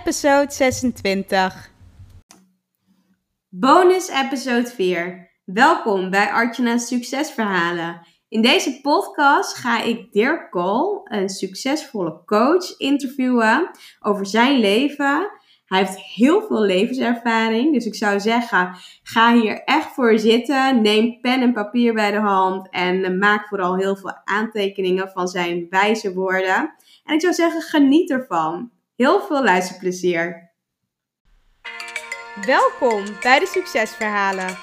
episode 26. Bonus episode 4. Welkom bij Artjana's Succesverhalen. In deze podcast ga ik Dirk Kool, een succesvolle coach, interviewen over zijn leven. Hij heeft heel veel levenservaring, dus ik zou zeggen, ga hier echt voor zitten. Neem pen en papier bij de hand en maak vooral heel veel aantekeningen van zijn wijze woorden. En ik zou zeggen, geniet ervan. Heel veel luisterplezier. Welkom bij de Succesverhalen.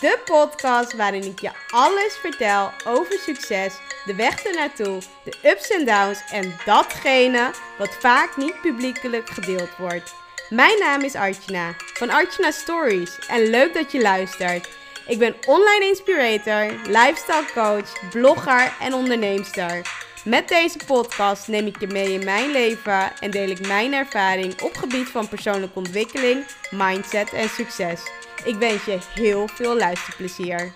De podcast waarin ik je alles vertel over succes, de weg ernaartoe, de ups en downs en datgene wat vaak niet publiekelijk gedeeld wordt. Mijn naam is Archana van Archana Stories en leuk dat je luistert. Ik ben online inspirator, lifestyle coach, blogger en onderneemster. Met deze podcast neem ik je mee in mijn leven en deel ik mijn ervaring op gebied van persoonlijke ontwikkeling, mindset en succes. Ik wens je heel veel luisterplezier.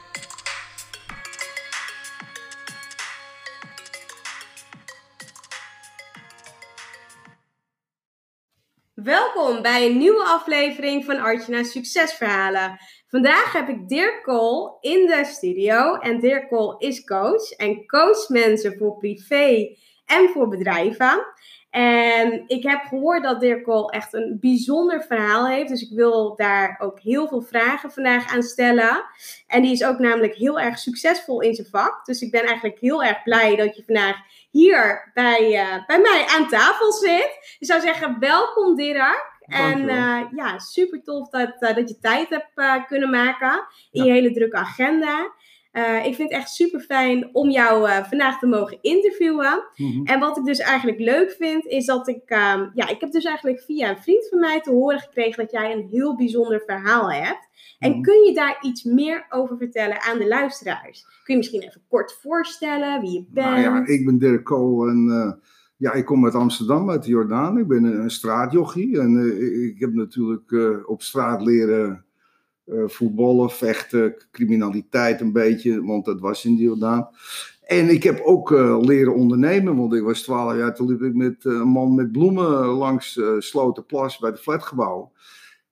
Welkom bij een nieuwe aflevering van Artjana Succesverhalen. Vandaag heb ik Dirk in de studio. En Dirk Kool is coach en coach mensen voor privé en voor bedrijven. En ik heb gehoord dat Dirk Kool echt een bijzonder verhaal heeft. Dus ik wil daar ook heel veel vragen vandaag aan stellen. En die is ook namelijk heel erg succesvol in zijn vak. Dus ik ben eigenlijk heel erg blij dat je vandaag hier bij, uh, bij mij aan tafel zit. Ik zou zeggen, welkom Dirk. En uh, ja, super tof dat, uh, dat je tijd hebt uh, kunnen maken in je hele drukke agenda. ik vind het echt super fijn om jou vandaag te mogen interviewen. Mm -hmm. En wat ik dus eigenlijk leuk vind, is dat ik, um, ja, ik heb dus eigenlijk via een vriend van mij te horen gekregen dat jij een heel bijzonder verhaal hebt. En mm -hmm. kun je daar iets meer over vertellen aan de luisteraars? Kun je misschien even kort voorstellen wie je bent? Nou ja, ik ben Dirk Kool en ja, ik kom uit Amsterdam, uit de Jordaan. Ik ben een, straatjochie en uh, ik heb natuurlijk uh, op straat leren uh, voetballen, vechten, criminaliteit een beetje, want dat was in de Jordaan. En ik heb ook leren ondernemen, want ik was 12 jaar, toen liep ik met een man met bloemen langs Slotenplas bij de flatgebouw.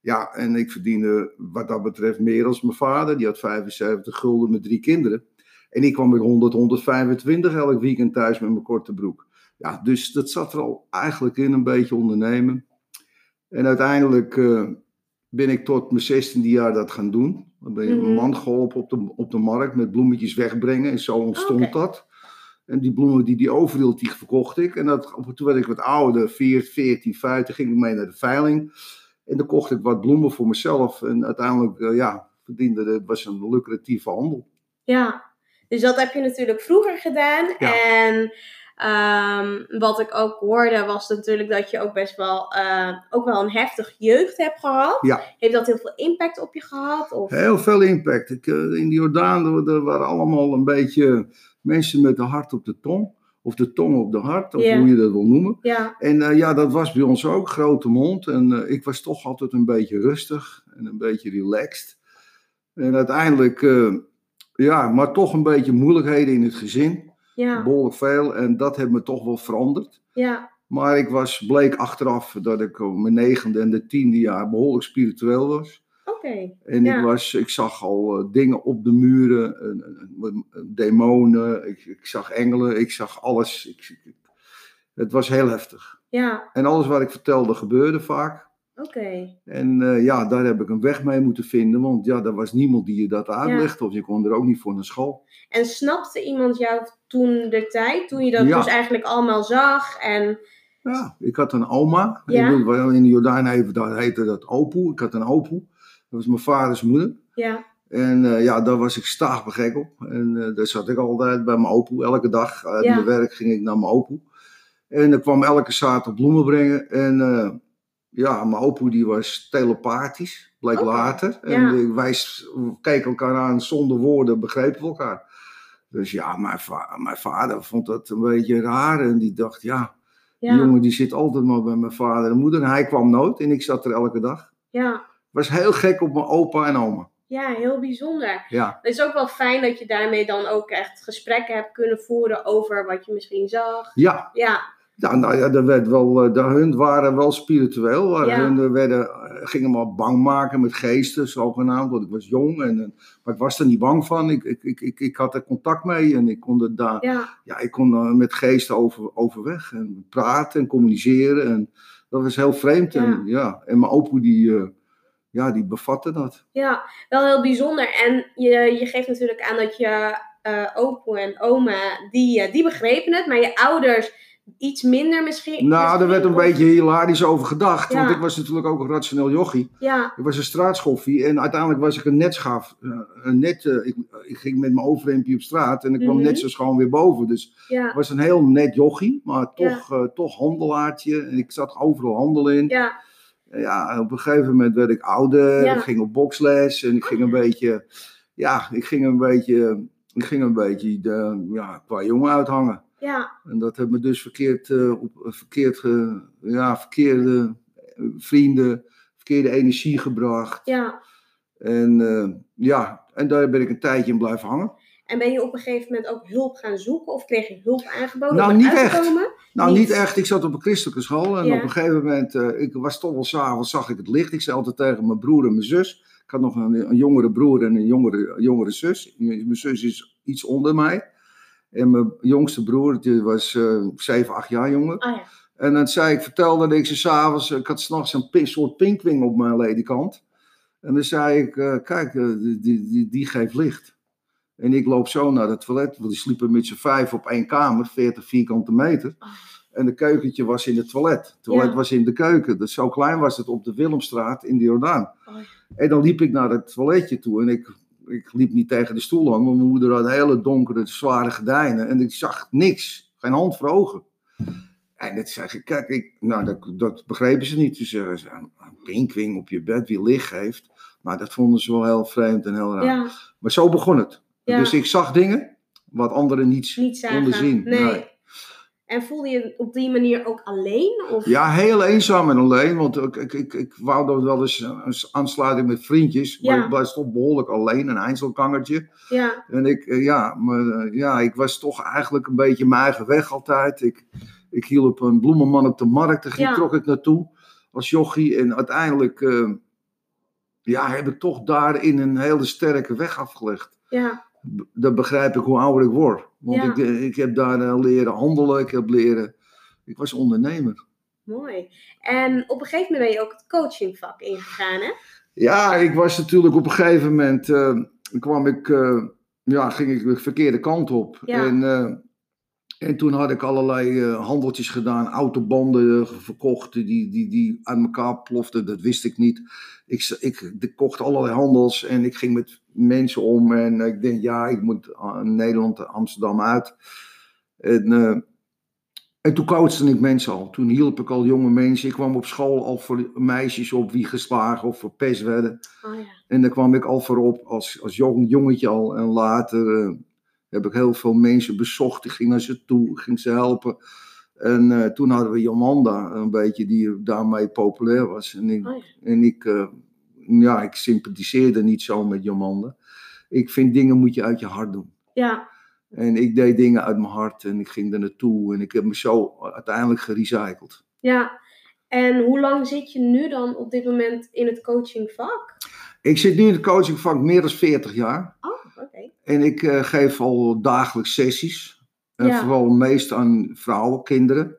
Ja, en ik verdiende wat dat betreft meer dan mijn vader. Die had 75 gulden met drie kinderen. En ik kwam met 100, 125 elk weekend thuis met mijn korte broek. Ja, dus dat zat er al eigenlijk in, een beetje ondernemen. En uiteindelijk uh, ben ik tot mijn zestiende jaar dat gaan doen. Dan ben je een man geholpen op de, op de markt met bloemetjes wegbrengen. En zo ontstond okay. dat. En die bloemen die die overhield, die verkocht ik. En dat, toen werd ik wat ouder, 14, 15, ging ik mee naar de veiling. En dan kocht ik wat bloemen voor mezelf. En uiteindelijk, uh, ja, verdiende het was een lucratieve handel. Ja, dus dat heb je natuurlijk vroeger gedaan. Ja. En Um, wat ik ook hoorde was natuurlijk dat je ook best wel, uh, ook wel een heftig jeugd hebt gehad. Ja. Heeft dat heel veel impact op je gehad? Of? Heel veel impact. Ik, uh, in de Jordaan er waren allemaal een beetje mensen met de hart op de tong. Of de tong op de hart, of yeah. hoe je dat wil noemen. Ja. En uh, ja, dat was bij ons ook, grote mond. En ik was toch altijd een beetje rustig en een beetje relaxed. En uiteindelijk, ja, maar toch een beetje moeilijkheden in het gezin. Ja. Behoorlijk veel. En dat heeft me toch wel veranderd. Ja. Maar ik was, bleek achteraf dat ik op mijn negende en de tiende jaar behoorlijk spiritueel was. Oké. Okay. En ja. ik, was, ik zag al uh, dingen op de muren, uh, demonen, ik, ik, zag engelen, ik zag alles. Ik, ik, het was heel heftig. Ja. En alles wat ik vertelde gebeurde vaak. Oké. Okay. En uh, ja, daar heb ik een weg mee moeten vinden, want ja, er was niemand die je dat uitlegde, ja. of je kon er ook niet voor naar school. En snapte iemand jou toen de tijd, toen je dat ja. dus eigenlijk allemaal zag? En... Ja, ik had een oma, ja. in de Jordaan even, daar heette dat opoe. Ik had een opoe, dat was mijn vaders moeder. Ja. En uh, ja, daar was ik staag gek op. En uh, daar zat ik altijd bij mijn opoe, elke dag. Uit ja. mijn werk ging ik naar mijn opoe. En dan kwam elke zaterdag bloemen brengen. En ja, mijn opoe die was telepathisch, bleek okay. later. En ja. wij keken elkaar aan zonder woorden, begrepen we elkaar. Dus ja, mijn, va mijn, vader vond dat een beetje raar. En die dacht, ja, ja, die jongen die zit altijd maar bij mijn vader en moeder. En hij kwam nooit en ik zat er elke dag. Ja. Was heel gek op mijn opa en oma. Ja, heel bijzonder. Ja. Het is ook wel fijn dat je daarmee dan ook echt gesprekken hebt kunnen voeren over wat je misschien zag. Ja. Ja. Ja, nou ja, er werd wel, eh, de, hun waren wel spiritueel. Ja. Hun werden, eh, gingen me bang maken met geesten, zogenaamd. Want ik was jong, en, maar ik was er niet bang van. Ik, ik, ik, ik, ik had er contact mee en ik kon er daar Ja, ja, ik kon eh, met geesten over, overweg en praten en communiceren. En dat was heel vreemd. En, ja. en mijn opa die, eh, ja, die bevatte dat. ja, wel heel bijzonder. En je, je geeft natuurlijk aan dat je eh opa en oma, die, eh, die begrepen het, maar je ouders iets minder misschien. Nou, er misschien, werd een of- beetje hilarisch over gedacht. Ja. Want ik was natuurlijk ook een rationeel jochie. Ja, Ik was een straatschoffie en uiteindelijk was ik een netschaaf. eh, een net, eh, ik, ik ging met mijn overhemdje op straat en ik kwam Mhm. net zo schoon weer boven. Dus ja, ik was een heel net jochie, maar toch, eh, toch handelaartje. En ik zat overal handel in. ja, Ja, op een gegeven moment werd ik ouder. Ik ging op boksles en ik ging een beetje, ja, ik ging een beetje, ik ging een beetje de, ja, qua jongen uithangen. Ja, En dat heeft me dus verkeerd, eh, op, verkeerd ja, verkeerde eh, vrienden, verkeerde energie gebracht. ja. En eh, ja, en daar ben ik een tijdje in blijven hangen. En ben je op een gegeven moment ook hulp gaan zoeken of kreeg je hulp aangeboden Nou, niet echt. Nou, Niet. niet, echt. Ik zat op een christelijke school en Ja. op een gegeven moment, eh, ik was toch wel s'avonds, zag ik het licht. Ik zei altijd tegen mijn broer en mijn zus. Ik had nog een, een jongere broer en een jongere, jongere zus. Mijn zus is iets onder mij. En mijn jongste broer, die was eh 7, 8 jaar jonger. Oh ja, En dan zei ik, vertelde ik ze s'avonds, ik had s'nachts een soort pinkwing op mijn ledikant. En dan zei ik, eh, kijk, eh, die, die, die, geeft licht. En ik loop zo naar het toilet, want die sliepen met z'n vijf op één kamer, 40 vierkante meter. Oh. En de keukentje was in het toilet. Het toilet Ja. was in de keuken. Dus zo klein was het op de Willemstraat in de Jordaan. Oh. En dan liep ik naar het toiletje toe en ik, ik liep niet tegen de stoel aan, want mijn moeder had hele donkere, zware gordijnen. En ik zag niks, geen hand voor ogen. En dat zeg ik, kijk, ik, nou, dat, dat begrepen ze niet. Ze zeggen, ze, een pinkwing op je bed wie licht heeft. Maar dat vonden ze wel heel vreemd en heel raar. ja, Maar zo begon het. ja. Dus ik zag dingen wat anderen niet, konden zien. Nee. Nee. En voelde je op die manier ook alleen? Of? Ja, heel eenzaam en alleen. Want ik, ik, ik, ik wou dat wel eens een aansluiting met vriendjes. Maar ik was toch behoorlijk alleen, een einzelkangertje. Ja, En ik, eh, ja, maar, eh, ja, ik was toch eigenlijk een beetje mijn eigen weg altijd. Ik, ik hielp een bloemenman op de markt, daar ging, Ja. trok ik naartoe als jochie. En uiteindelijk eh, ja, heb ik toch daarin een hele sterke weg afgelegd. ja, Dan begrijp ik hoe ouder ik word. Want Ja. ik, eh, ik heb daar eh, leren handelen, ik heb leren... Ik was ondernemer. mooi. En op een gegeven moment ben je ook het coachingvak ingegaan, hè? Ja, ik was natuurlijk op een gegeven moment... eh, kwam ik, ja, ging ik de verkeerde kant op. Ja. En, en toen had ik allerlei handeltjes gedaan, autobanden verkocht die, die, die aan elkaar ploften. Dat wist ik niet. Ik, ik, ik kocht allerlei handels en ik ging met mensen om. En ik denk, ja, ik moet Nederland, Amsterdam uit. En, eh, en toen coachte ik mensen al. Toen hielp ik al jonge mensen. Ik kwam op school al voor meisjes op wie geslagen of verpest werden. Oh ja, En daar kwam ik al voor op als, als jong jongetje al. En later eh, heb ik heel veel mensen bezocht. Ik ging naar ze toe, ging ze helpen. En eh, toen hadden we Jomanda, een beetje, die daarmee populair was. En ik, oh ja. en ik, eh, ja, ik sympathiseerde niet zo met Jomanda. Ik vind dingen moet je uit je hart doen. Ja, En ik deed dingen uit mijn hart en ik ging er naartoe. En ik heb me zo uiteindelijk gerecycled. ja. En hoe lang zit je nu dan op dit moment in het coachingvak? Ik zit nu in het coachingvak meer dan 40 jaar. Oh, oké. En ik eh, geef al dagelijks sessies. En Ja. vooral meest aan vrouwen, kinderen.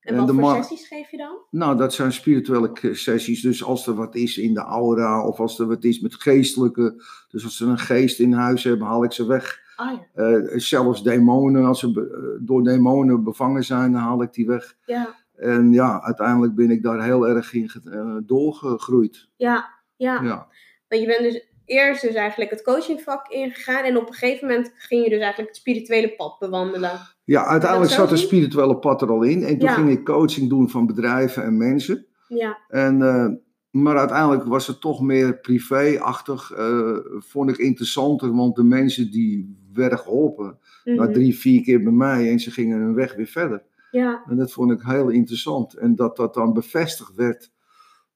En wat voor sessies geef je dan? Nou, dat zijn spirituele sessies. Dus als er wat is in de aura of als er wat is met geestelijke. Dus als ze een geest in huis hebben, haal ik ze weg. Oh ja, Eh, zelfs demonen, als ze be- eh, door demonen bevangen zijn, dan haal ik die weg. ja, En ja, uiteindelijk ben ik daar heel erg in ge- eh, doorgegroeid. ja, ja. Ja. Want je bent dus eerst dus eigenlijk het coachingvak ingegaan en op een gegeven moment ging je dus eigenlijk het spirituele pad bewandelen. Ja, uiteindelijk zat zien? spirituele pad er al in. En toen Ja. ging ik coaching doen van bedrijven en mensen. Ja, En, eh, maar uiteindelijk was het toch meer privé-achtig. eh, vond ik interessanter, want de mensen die werden geholpen, na drie, vier keer bij mij en ze gingen hun weg weer verder. ja, En dat vond ik heel interessant. En dat dat dan bevestigd werd,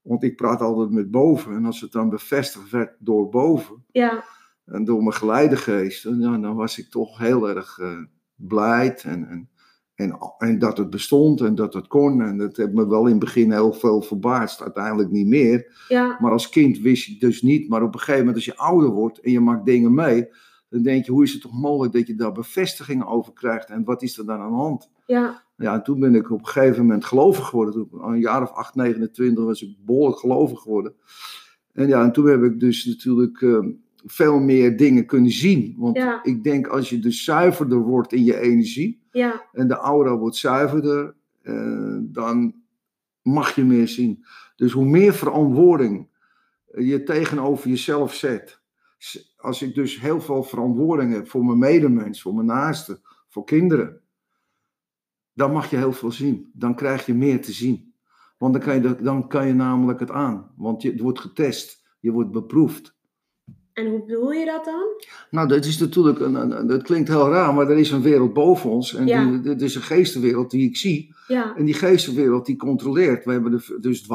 want ik praat altijd met boven. En als het dan bevestigd werd door boven ja, en door mijn geleidegeest, dan, ja, dan was ik toch heel erg eh blij en, en, En, en dat het bestond en dat het kon. En dat heeft me wel in het begin heel veel verbaasd. Uiteindelijk niet meer. Ja, Maar als kind wist je dus niet. Maar op een gegeven moment als je ouder wordt en je maakt dingen mee. Dan denk je, hoe is het toch mogelijk dat je daar bevestigingen over krijgt? En wat is er dan aan de hand? ja, Ja, en toen ben ik op een gegeven moment gelovig geworden. Toen, een jaar of 8, 29 was ik behoorlijk gelovig geworden. En ja, en toen heb ik dus natuurlijk eh, veel meer dingen kunnen zien. Want Ja. ik denk als je dus zuiverder wordt in je energie ja, en de aura wordt zuiverder, eh, dan mag je meer zien. Dus hoe meer verantwoording je tegenover jezelf zet. Als ik dus heel veel verantwoording heb voor mijn medemens, voor mijn naasten, voor kinderen, dan mag je heel veel zien. Dan krijg je meer te zien. Want dan kan je, dan kan je namelijk het aan. Want je het wordt getest, je wordt beproefd. En hoe bedoel je dat dan? Nou, dat is natuurlijk, een, dat klinkt heel raar, maar er is een wereld boven ons. En Ja. die- dit is een geestenwereld die ik zie. Ja, En die geestenwereld die controleert. We hebben de, dus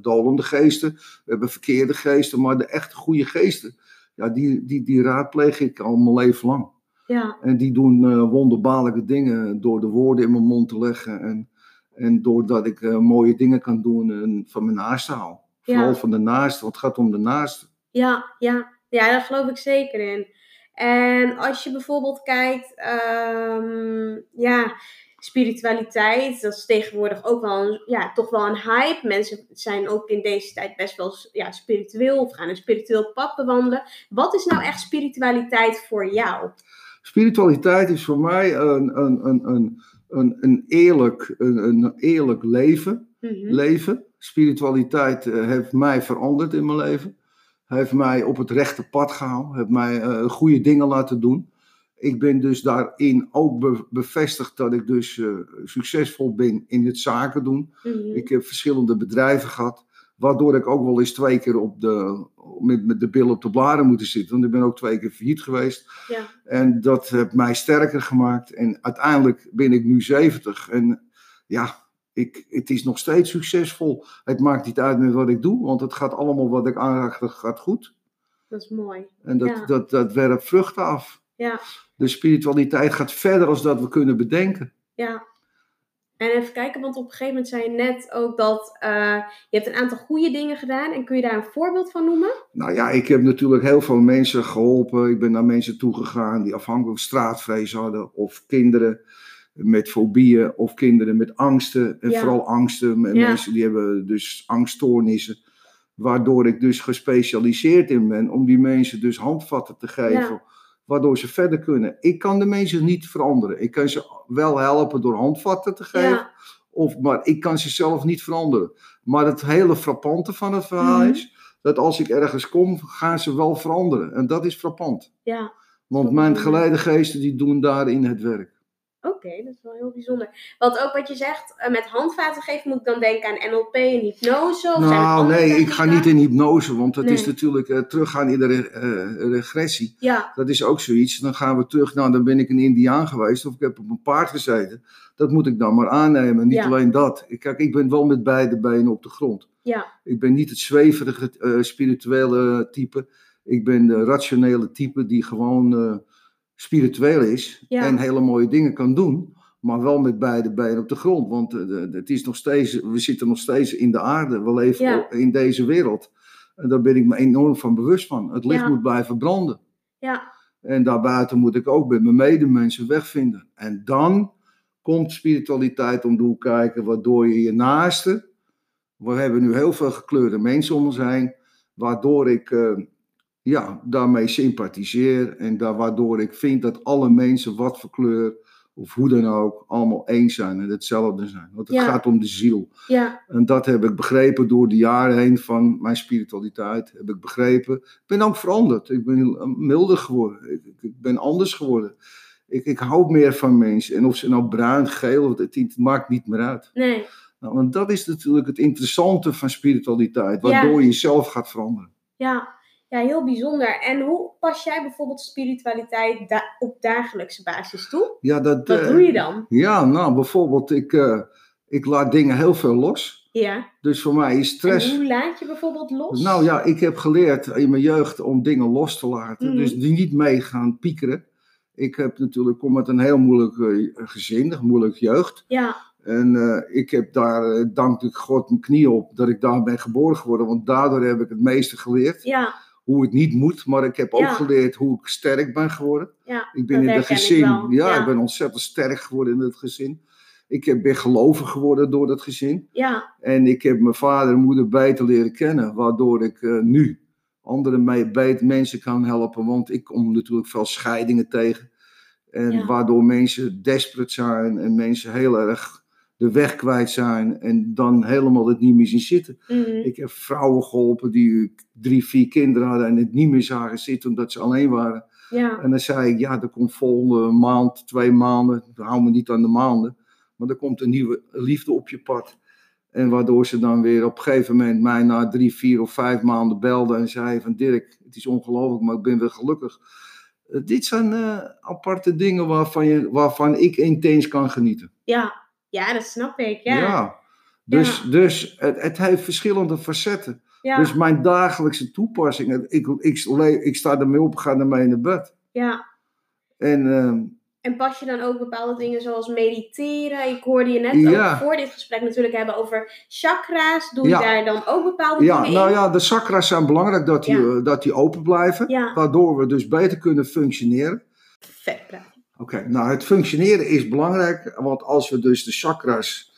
dolende geesten, we hebben verkeerde geesten, maar de echte goede geesten, ja, die, die, die raadpleeg ik al mijn leven lang. Ja, En die doen eh, wonderbaarlijke dingen door de woorden in mijn mond te leggen. En, en doordat ik eh, mooie dingen kan doen en van mijn naaste haal. Ja. Vooral van de naaste, want het gaat om de naaste. ja, ja. Ja, daar geloof ik zeker in. En als je bijvoorbeeld kijkt, ehm, ja, spiritualiteit, dat is tegenwoordig ook wel een, ja, toch wel een hype. Mensen zijn ook in deze tijd best wel ja, spiritueel of gaan een spiritueel pad bewandelen. Wat is nou echt spiritualiteit voor jou? Spiritualiteit is voor mij een, een, een, een, een, een, eerlijk, een, een eerlijk leven. Mhm. leven. Spiritualiteit eh, heeft mij veranderd in mijn leven. Heeft mij op het rechte pad gehaald. Heeft mij eh, goede dingen laten doen. Ik ben dus daarin ook be- bevestigd dat ik dus eh, succesvol ben in het zaken doen. Mhm. Ik heb verschillende bedrijven gehad. Waardoor ik ook wel eens twee keer op de, met, met de billen op de blaren moeten zitten. Want ik ben ook twee keer failliet geweest. Ja, En dat heeft mij sterker gemaakt. En uiteindelijk ben ik nu 70. En ja, ik, het is nog steeds succesvol. Het maakt niet uit met wat ik doe, want het gaat allemaal wat ik aanraak, dat gaat goed. dat is mooi. En dat, Ja. dat, dat werpt vruchten af. Ja, De spiritualiteit gaat verder als dat we kunnen bedenken. ja. En even kijken, want op een gegeven moment zei je net ook dat eh, je hebt een aantal goede dingen gedaan. En kun je daar een voorbeeld van noemen? Nou ja, ik heb natuurlijk heel veel mensen geholpen. Ik ben naar mensen toegegaan die afhankelijk straatvrees hadden. Of kinderen met fobieën. Of kinderen met angsten. En Ja. vooral angsten. Ja. Mensen die hebben dus angststoornissen. Waardoor ik dus gespecialiseerd in ben. Om die mensen dus handvatten te geven. Ja. Waardoor ze verder kunnen. Ik kan de mensen niet veranderen. Ik kan ze wel helpen door handvatten te geven. Ja, Of, maar ik kan ze zelf niet veranderen. Maar het hele frappante van het verhaal Mhm. is dat als ik ergens kom, gaan ze wel veranderen. En dat is frappant. ja. Want mijn geleidegeesten die doen daarin het werk. Oké, dat is wel heel bijzonder. Want ook wat je zegt, eh, met handvaten geven moet ik dan denken aan NLP en hypnose. Of nou, nee, ik ga niet in hypnose, want dat is natuurlijk eh, teruggaan in de re- eh, regressie. Ja, Dat is ook zoiets. Dan gaan we terug, nou, dan ben ik een Indiaan geweest of ik heb op een paard gezeten. Dat moet ik dan maar aannemen. Niet Ja. alleen dat. Ik, kijk, ik ben wel met beide benen op de grond. ja, Ik ben niet het zweverige spirituele type. Ik ben de rationele type die gewoon spiritueel is Ja. en hele mooie dingen kan doen, maar wel met beide benen op de grond. Want eh, het is nog steeds, we zitten nog steeds in de aarde, we leven Ja. in deze wereld. En daar ben ik me enorm van bewust van. Het licht Ja. moet blijven branden. ja, En daarbuiten moet ik ook met mijn medemensen wegvinden. En dan komt spiritualiteit om de hoek kijken, waardoor je je naaste. We hebben nu heel veel gekleurde mensen om ons heen, waardoor ik eh, ja, daarmee sympathiseer. En daar, waardoor ik vind dat alle mensen, wat voor kleur of hoe dan ook, allemaal eens zijn en hetzelfde zijn. Want het Ja. gaat om de ziel. ja, En dat heb ik begrepen door de jaren heen van mijn spiritualiteit. Heb ik begrepen. Ik ben ook veranderd. Ik ben eh, milder geworden. Ik, ben anders geworden. Ik, ik hou meer van mensen. En of ze nou bruin, geel, het, het maakt niet meer uit. nee, Nou, want dat is natuurlijk het interessante van spiritualiteit. Waardoor je jezelf gaat veranderen. ja. Ja, heel bijzonder. En hoe pas jij bijvoorbeeld spiritualiteit da- op dagelijkse basis toe? Ja, dat, Wat eh, doe je dan? Ja, nou bijvoorbeeld, ik, eh, ik laat dingen heel veel los. Ja. Dus voor mij is stress. En hoe laat je bijvoorbeeld los? Nou ja, ik heb geleerd in mijn jeugd om dingen los te laten. Mhm. Dus die niet mee gaan piekeren. Ik heb natuurlijk, kom uit een heel moeilijk eh, gezin, een moeilijk jeugd. Ja, En ik heb daar, dank ik God mijn knie op, dat ik daar ben geboren geworden. Want daardoor heb ik het meeste geleerd. ja, Hoe het niet moet, maar ik heb ook Ja. geleerd hoe ik sterk ben geworden. ja. Ik ben in het gezin, ja, ja. ik ben ontzettend sterk geworden in het gezin. Ik heb, ben gelovig geworden door dat gezin. Ja, En ik heb mijn vader en moeder beter leren kennen, waardoor ik eh, nu andere beter mensen kan helpen. Want ik kom natuurlijk veel scheidingen tegen. En waardoor mensen desperate zijn en mensen heel erg de weg kwijt zijn en dan helemaal het niet meer zien zitten. mhm, Ik heb vrouwen geholpen die drie, vier kinderen hadden en het niet meer zagen zitten omdat ze alleen waren. ja, En dan zei ik, ja, er komt volgende maand, twee maanden, hou me niet aan de maanden, maar er komt een nieuwe liefde op je pad. En waardoor ze dan weer op een gegeven moment mij na drie, vier of vijf maanden belden en zei van Dirk, het is ongelooflijk, maar ik ben weer gelukkig. Eh, dit zijn eh, aparte dingen waarvan, je, waarvan ik intens kan genieten. ja. Ja, dat snap ik, ja. Ja. Dus, dus het, het heeft verschillende facetten. Ja, Dus mijn dagelijkse toepassing, ik, ik, ik, sta ermee op, ga ermee naar bed. ja. En ehm, En pas je dan ook bepaalde dingen zoals mediteren? Ik hoorde je net Ja. ook voor dit gesprek natuurlijk hebben over chakra's. Doe je Ja. daar dan ook bepaalde Ja, dingen nou in? ja, de chakras zijn belangrijk dat die, eh, dat die open blijven. Waardoor we dus beter kunnen functioneren. Vet Oké, nou het functioneren is belangrijk. Want als we dus de chakras,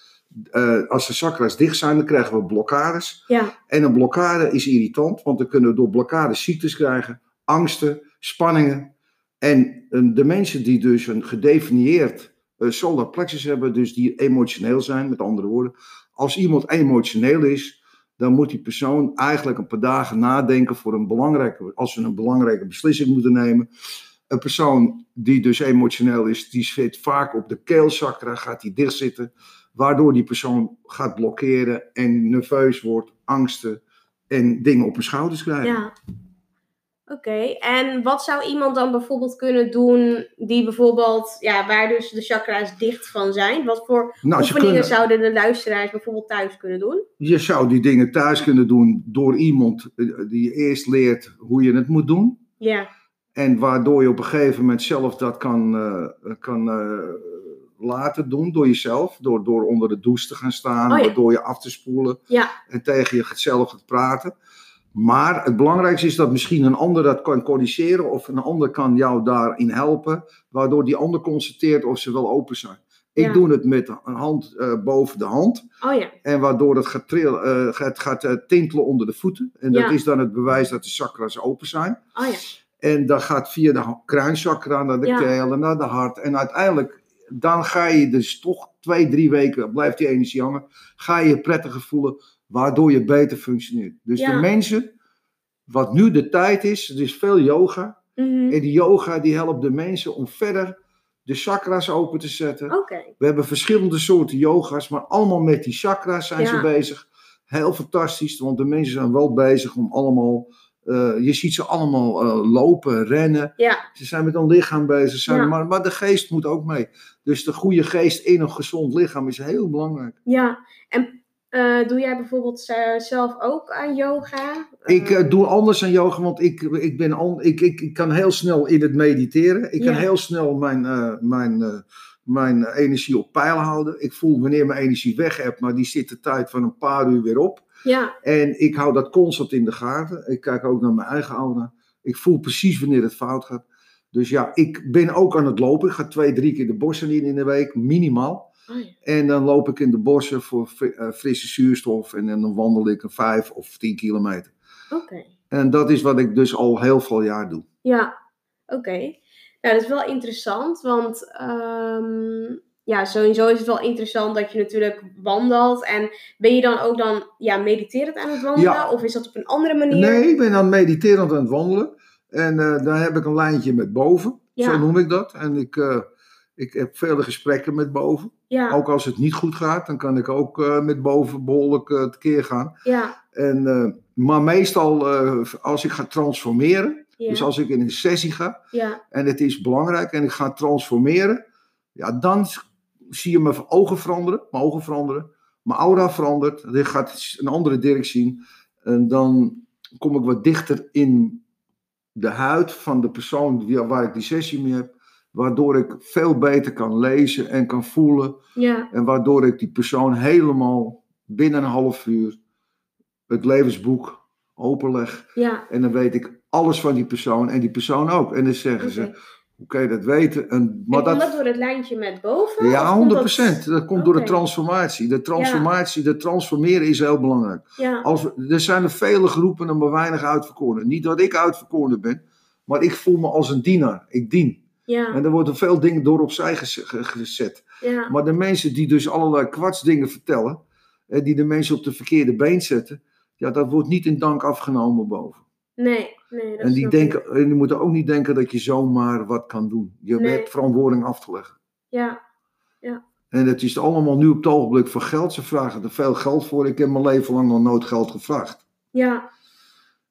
eh, als de chakras dicht zijn, dan krijgen we blokkades. Ja, En een blokkade is irritant, want dan kunnen we door blokkade ziektes krijgen. Angsten, spanningen. En eh, de mensen die dus een gedefinieerd eh, solar plexus hebben, dus die emotioneel zijn, met andere woorden. Als iemand emotioneel is, dan moet die persoon eigenlijk een paar dagen nadenken voor een belangrijke, als ze een belangrijke beslissing moeten nemen. Een persoon die dus emotioneel is, die zit vaak op de keelchakra, gaat die dicht zitten, waardoor die persoon gaat blokkeren en nerveus wordt, angsten en dingen op hun schouders krijgen. ja. Oké, en wat zou iemand dan bijvoorbeeld kunnen doen die bijvoorbeeld, ja, waar dus de chakra's dicht van zijn? Wat voor Nou, oefeningen kunnen, zouden de luisteraars bijvoorbeeld thuis kunnen doen? je zou die dingen thuis kunnen doen door iemand eh, die je eerst leert hoe je het moet doen. Ja, En waardoor je op een gegeven moment zelf dat kan, eh, kan eh, laten doen door jezelf. Door, door onder de douche te gaan staan, Oh ja. waardoor je af te spoelen ja, en tegen jezelf gaat praten. Maar het belangrijkste is dat misschien een ander dat kan corrigeren of een ander kan jou daarin helpen, waardoor die ander constateert of ze wel open zijn. Ik Ja. doe het met een hand eh, boven de hand. oh ja, En waardoor het gaat, tril- eh, gaat, gaat tintelen onder de voeten. En dat Ja. is dan het bewijs dat de chakras open zijn. oh ja, En dat gaat via de ha- kruinchakra naar de Ja. keel en naar de hart. En uiteindelijk, dan ga je dus toch twee, drie weken, blijft die energie hangen. Ga je je prettiger voelen, waardoor je beter functioneert. Dus Ja. de mensen, wat nu de tijd is, er is veel yoga. mhm, En die yoga die helpt de mensen om verder de chakras open te zetten. We hebben verschillende soorten yoga's, maar allemaal met die chakras zijn Ja. ze bezig. Heel fantastisch, want de mensen zijn wel bezig om allemaal. Eh, je ziet ze allemaal eh, lopen, rennen. ja, Ze zijn met hun lichaam bezig, zijn, Ja. maar, maar de geest moet ook mee. Dus de goede geest in een gezond lichaam is heel belangrijk. ja. En eh, doe jij bijvoorbeeld zelf ook aan yoga? Ik doe anders aan yoga, want ik, ik, ben al, ik, ik, ik kan heel snel in het mediteren. Ik kan heel snel mijn, mijn, mijn energie op peil houden. Ik voel wanneer mijn energie weg heb, maar die zit de tijd van een paar uur weer op. Ja, En ik hou dat constant in de gaten. Ik kijk ook naar mijn eigen aura. Ik voel precies wanneer het fout gaat. Dus ja, ik ben ook aan het lopen. Ik ga twee, drie keer de bossen in in de week, minimaal. oh ja, En dan loop ik in de bossen voor eh, frisse zuurstof. En dan wandel ik een vijf of tien kilometer. oké. En dat is wat ik dus al heel veel jaar doe. Ja, oké. Nou, dat is wel interessant, want ehm, ja, sowieso is het wel interessant dat je natuurlijk wandelt. En ben je dan ook dan ja, mediterend aan het wandelen? Ja. Of is dat op een andere manier? Nee, ik ben dan mediterend aan het wandelen. En eh daar heb ik een lijntje met boven. Ja. Zo noem ik dat. En ik, eh, ik heb vele gesprekken met boven. Ja, Ook als het niet goed gaat, dan kan ik ook eh, met boven behoorlijk eh, tekeer gaan. ja, En, maar meestal als ik ga transformeren, ja, dus als ik in een sessie ga ja, en het is belangrijk en ik ga transformeren, ja, dan zie je mijn ogen veranderen, mijn ogen veranderen, mijn aura verandert, dit gaat een andere directie zien. En dan kom ik wat dichter in de huid van de persoon die, waar ik die sessie mee heb. Waardoor ik veel beter kan lezen en kan voelen. Ja. En waardoor ik die persoon helemaal binnen een half uur het levensboek openleg. Ja. En dan weet ik alles van die persoon en die persoon ook. En dan zeggen ze. Hoe kan je dat weten? En, maar en komt dat, dat door het lijntje met boven? ja, komt 100 dat- procent. Dat komt door de Oké. transformatie. De transformatie, de transformeren is heel belangrijk. Ja. Als we, er zijn er vele geroepen en maar weinig uitverkoren. Niet dat ik uitverkoren ben, maar ik voel me als een dienaar. Ik dien. Ja. En er worden veel dingen door opzij gez- ge- gezet. Ja. Maar de mensen die dus allerlei kwatsdingen vertellen, eh, die de mensen op de verkeerde been zetten, ja, dat wordt niet in dank afgenomen boven. Nee. Nee. Dat En die, denken, en die moeten ook niet denken dat je zomaar wat kan doen. Je Nee. hebt verantwoording af te leggen. Ja. En het is allemaal nu op het ogenblik voor geld. Ze vragen er veel geld voor. Ik heb mijn leven lang nog nooit geld gevraagd. Ja.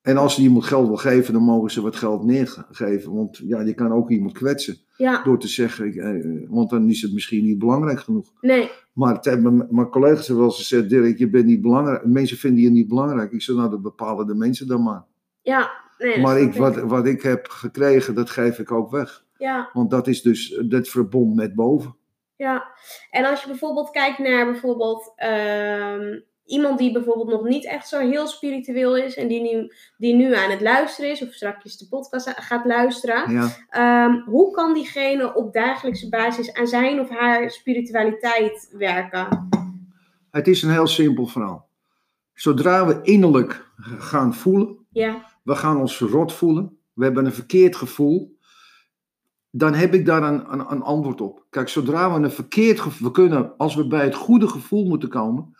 En als ze iemand geld wil geven, dan mogen ze wat geld neergeven. Want ja, je kan ook iemand kwetsen Ja. door te zeggen, eh, want dan is het misschien niet belangrijk genoeg. Nee. Maar het hebben mijn, mijn collega's hebben wel eens gezegd, Dirk, je bent niet belangrijk. Mensen vinden je niet belangrijk. Ik zeg, nou, dat bepalen de mensen dan maar. Ja. Nee. Maar ik, wat, wat ik heb gekregen, dat geef ik ook weg. Ja. Want dat is dus het verbond met boven. Ja, en als je bijvoorbeeld kijkt naar bijvoorbeeld ehm, iemand die bijvoorbeeld nog niet echt zo heel spiritueel is en die nu, die nu aan het luisteren is of straks de podcast gaat luisteren, Ja. ehm, hoe kan diegene op dagelijkse basis aan zijn of haar spiritualiteit werken? Het is een heel simpel verhaal. Zodra we innerlijk gaan voelen, Ja, we gaan ons rot voelen, we hebben een verkeerd gevoel, dan heb ik daar een, een, een antwoord op. Kijk, zodra we een verkeerd gevoel, we kunnen, als we bij het goede gevoel moeten komen,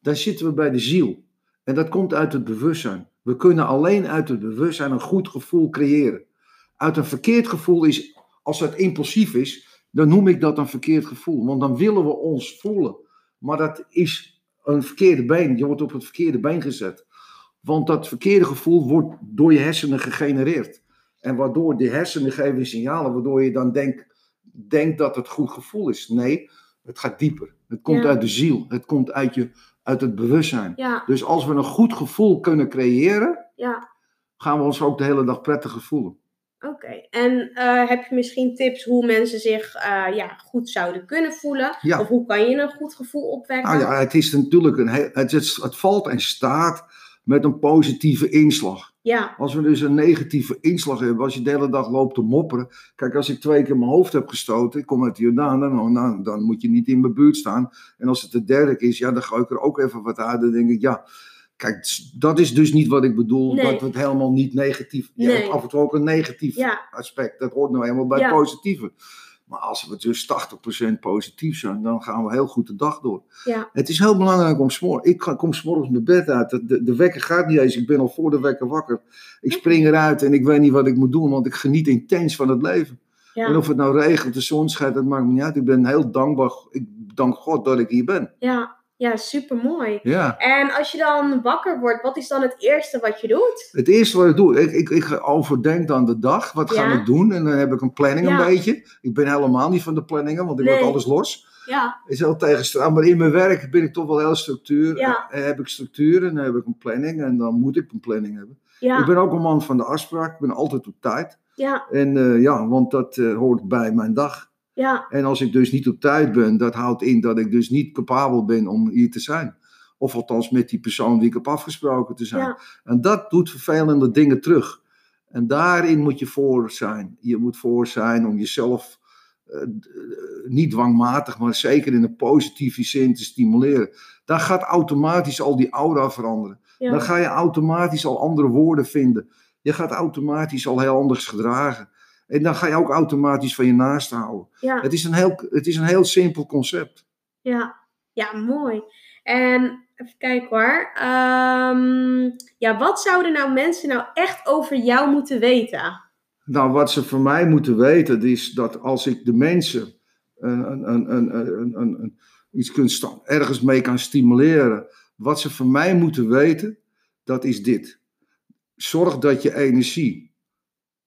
dan zitten we bij de ziel. En dat komt uit het bewustzijn. We kunnen alleen uit het bewustzijn een goed gevoel creëren. Uit een verkeerd gevoel is, als het impulsief is, dan noem ik dat een verkeerd gevoel. Want dan willen we ons voelen. Maar dat is een verkeerde been. Je wordt op het verkeerde been gezet. Want dat verkeerde gevoel wordt door je hersenen gegenereerd. En waardoor die hersenen geven signalen, waardoor je dan denkt, denkt dat het goed gevoel is. Nee, het gaat dieper. Het komt Ja. uit de ziel. Het komt uit, je, uit het bewustzijn. ja, Dus als we een goed gevoel kunnen creëren, ja. gaan we ons ook de hele dag prettig voelen. Oké, en eh, heb je misschien tips hoe mensen zich eh, ja, goed zouden kunnen voelen? Ja. Of hoe kan je een goed gevoel opwekken? Nou ja, het is natuurlijk een heel, het, het, het valt en staat met een positieve inslag. ja, Als we dus een negatieve inslag hebben, als je de hele dag loopt te mopperen. Kijk, als ik twee keer mijn hoofd heb gestoten, ik kom uit Jordaan, dan, dan, dan moet je niet in mijn buurt staan. En als het de derde is, ja, dan ga ik er ook even wat uit. Dan denk ik, ja, kijk, dat is dus niet wat ik bedoel. Nee. Dat we het helemaal niet negatief. Je Nee. hebt af en toe ook een negatief ja, aspect. Dat hoort nou helemaal bij Ja. het positieve. Maar als we dus 80% positief zijn, dan gaan we heel goed de dag door. ja, Het is heel belangrijk om s'morgens. Ik kom s'morgens mijn bed uit. De, wekker gaat niet eens. Ik ben al voor de wekker wakker. Ik spring eruit en ik weet niet wat ik moet doen, want ik geniet intens van het leven. En of het nou regent, de zon schijnt, dat maakt me niet uit. Ik ben heel dankbaar. Ik dank God dat ik hier ben. ja, ja, super mooi. Ja. En als je dan wakker wordt, wat is dan het eerste wat je doet? Het eerste wat ik doe, ik, ik, ik overdenk dan de dag. Wat ga Ja. ik doen? En dan heb ik een planning Ja. een beetje. Ik ben helemaal niet van de planningen, want ik Nee. laat alles los. Ja, is heel tegenstrijdig. Maar in mijn werk ben ik toch wel heel structuur. Ja. En heb ik structuur en dan heb ik een planning. En dan moet ik een planning hebben. Ik ja, ben ook een man van de afspraak. Ik ben altijd op tijd. ja, En eh, ja, want dat eh, hoort bij mijn dag. Ja, En als ik dus niet op tijd ben, dat houdt in dat ik dus niet capabel ben om hier te zijn. Of althans met die persoon die ik heb afgesproken te zijn. Ja. En dat doet vervelende dingen terug. En daarin moet je voor zijn. Je moet voor zijn om jezelf eh, eh, niet dwangmatig, maar zeker in een positieve zin te stimuleren. Dan gaat automatisch al die aura veranderen. Dan ga je automatisch al andere woorden vinden. Je gaat automatisch al heel anders gedragen. En dan ga je ook automatisch van je naasten houden. ja, Het is een heel, het is een heel simpel concept. ja, ja, mooi. En even kijken hoor. Ehm, ja, wat zouden nou mensen nou echt over jou moeten weten? Nou, wat ze van mij moeten weten, is dat als ik de mensen een, een, een, een, een, iets kunt ergens mee kan stimuleren, wat ze van mij moeten weten, dat is dit. Zorg dat je energie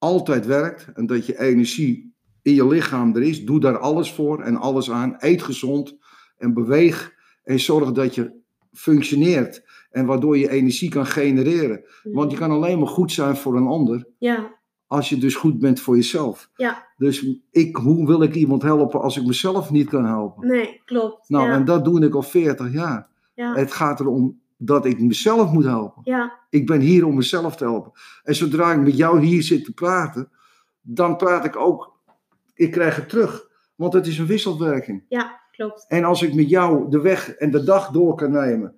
altijd werkt en dat je energie in je lichaam er is. Doe daar alles voor en alles aan. Eet gezond en beweeg en zorg dat je functioneert en waardoor je energie kan genereren. Want je kan alleen maar goed zijn voor een ander Ja, Als je dus goed bent voor jezelf. Ja. Dus ik, hoe wil ik iemand helpen als ik mezelf niet kan helpen? Nee, klopt. Nou, ja. en dat doe ik al 40 jaar. ja. Het gaat erom dat ik mezelf moet helpen. ja, Ik ben hier om mezelf te helpen. En zodra ik met jou hier zit te praten, dan praat ik ook, ik krijg het terug. Want het is een wisselwerking. ja, klopt. En als ik met jou de weg en de dag door kan nemen,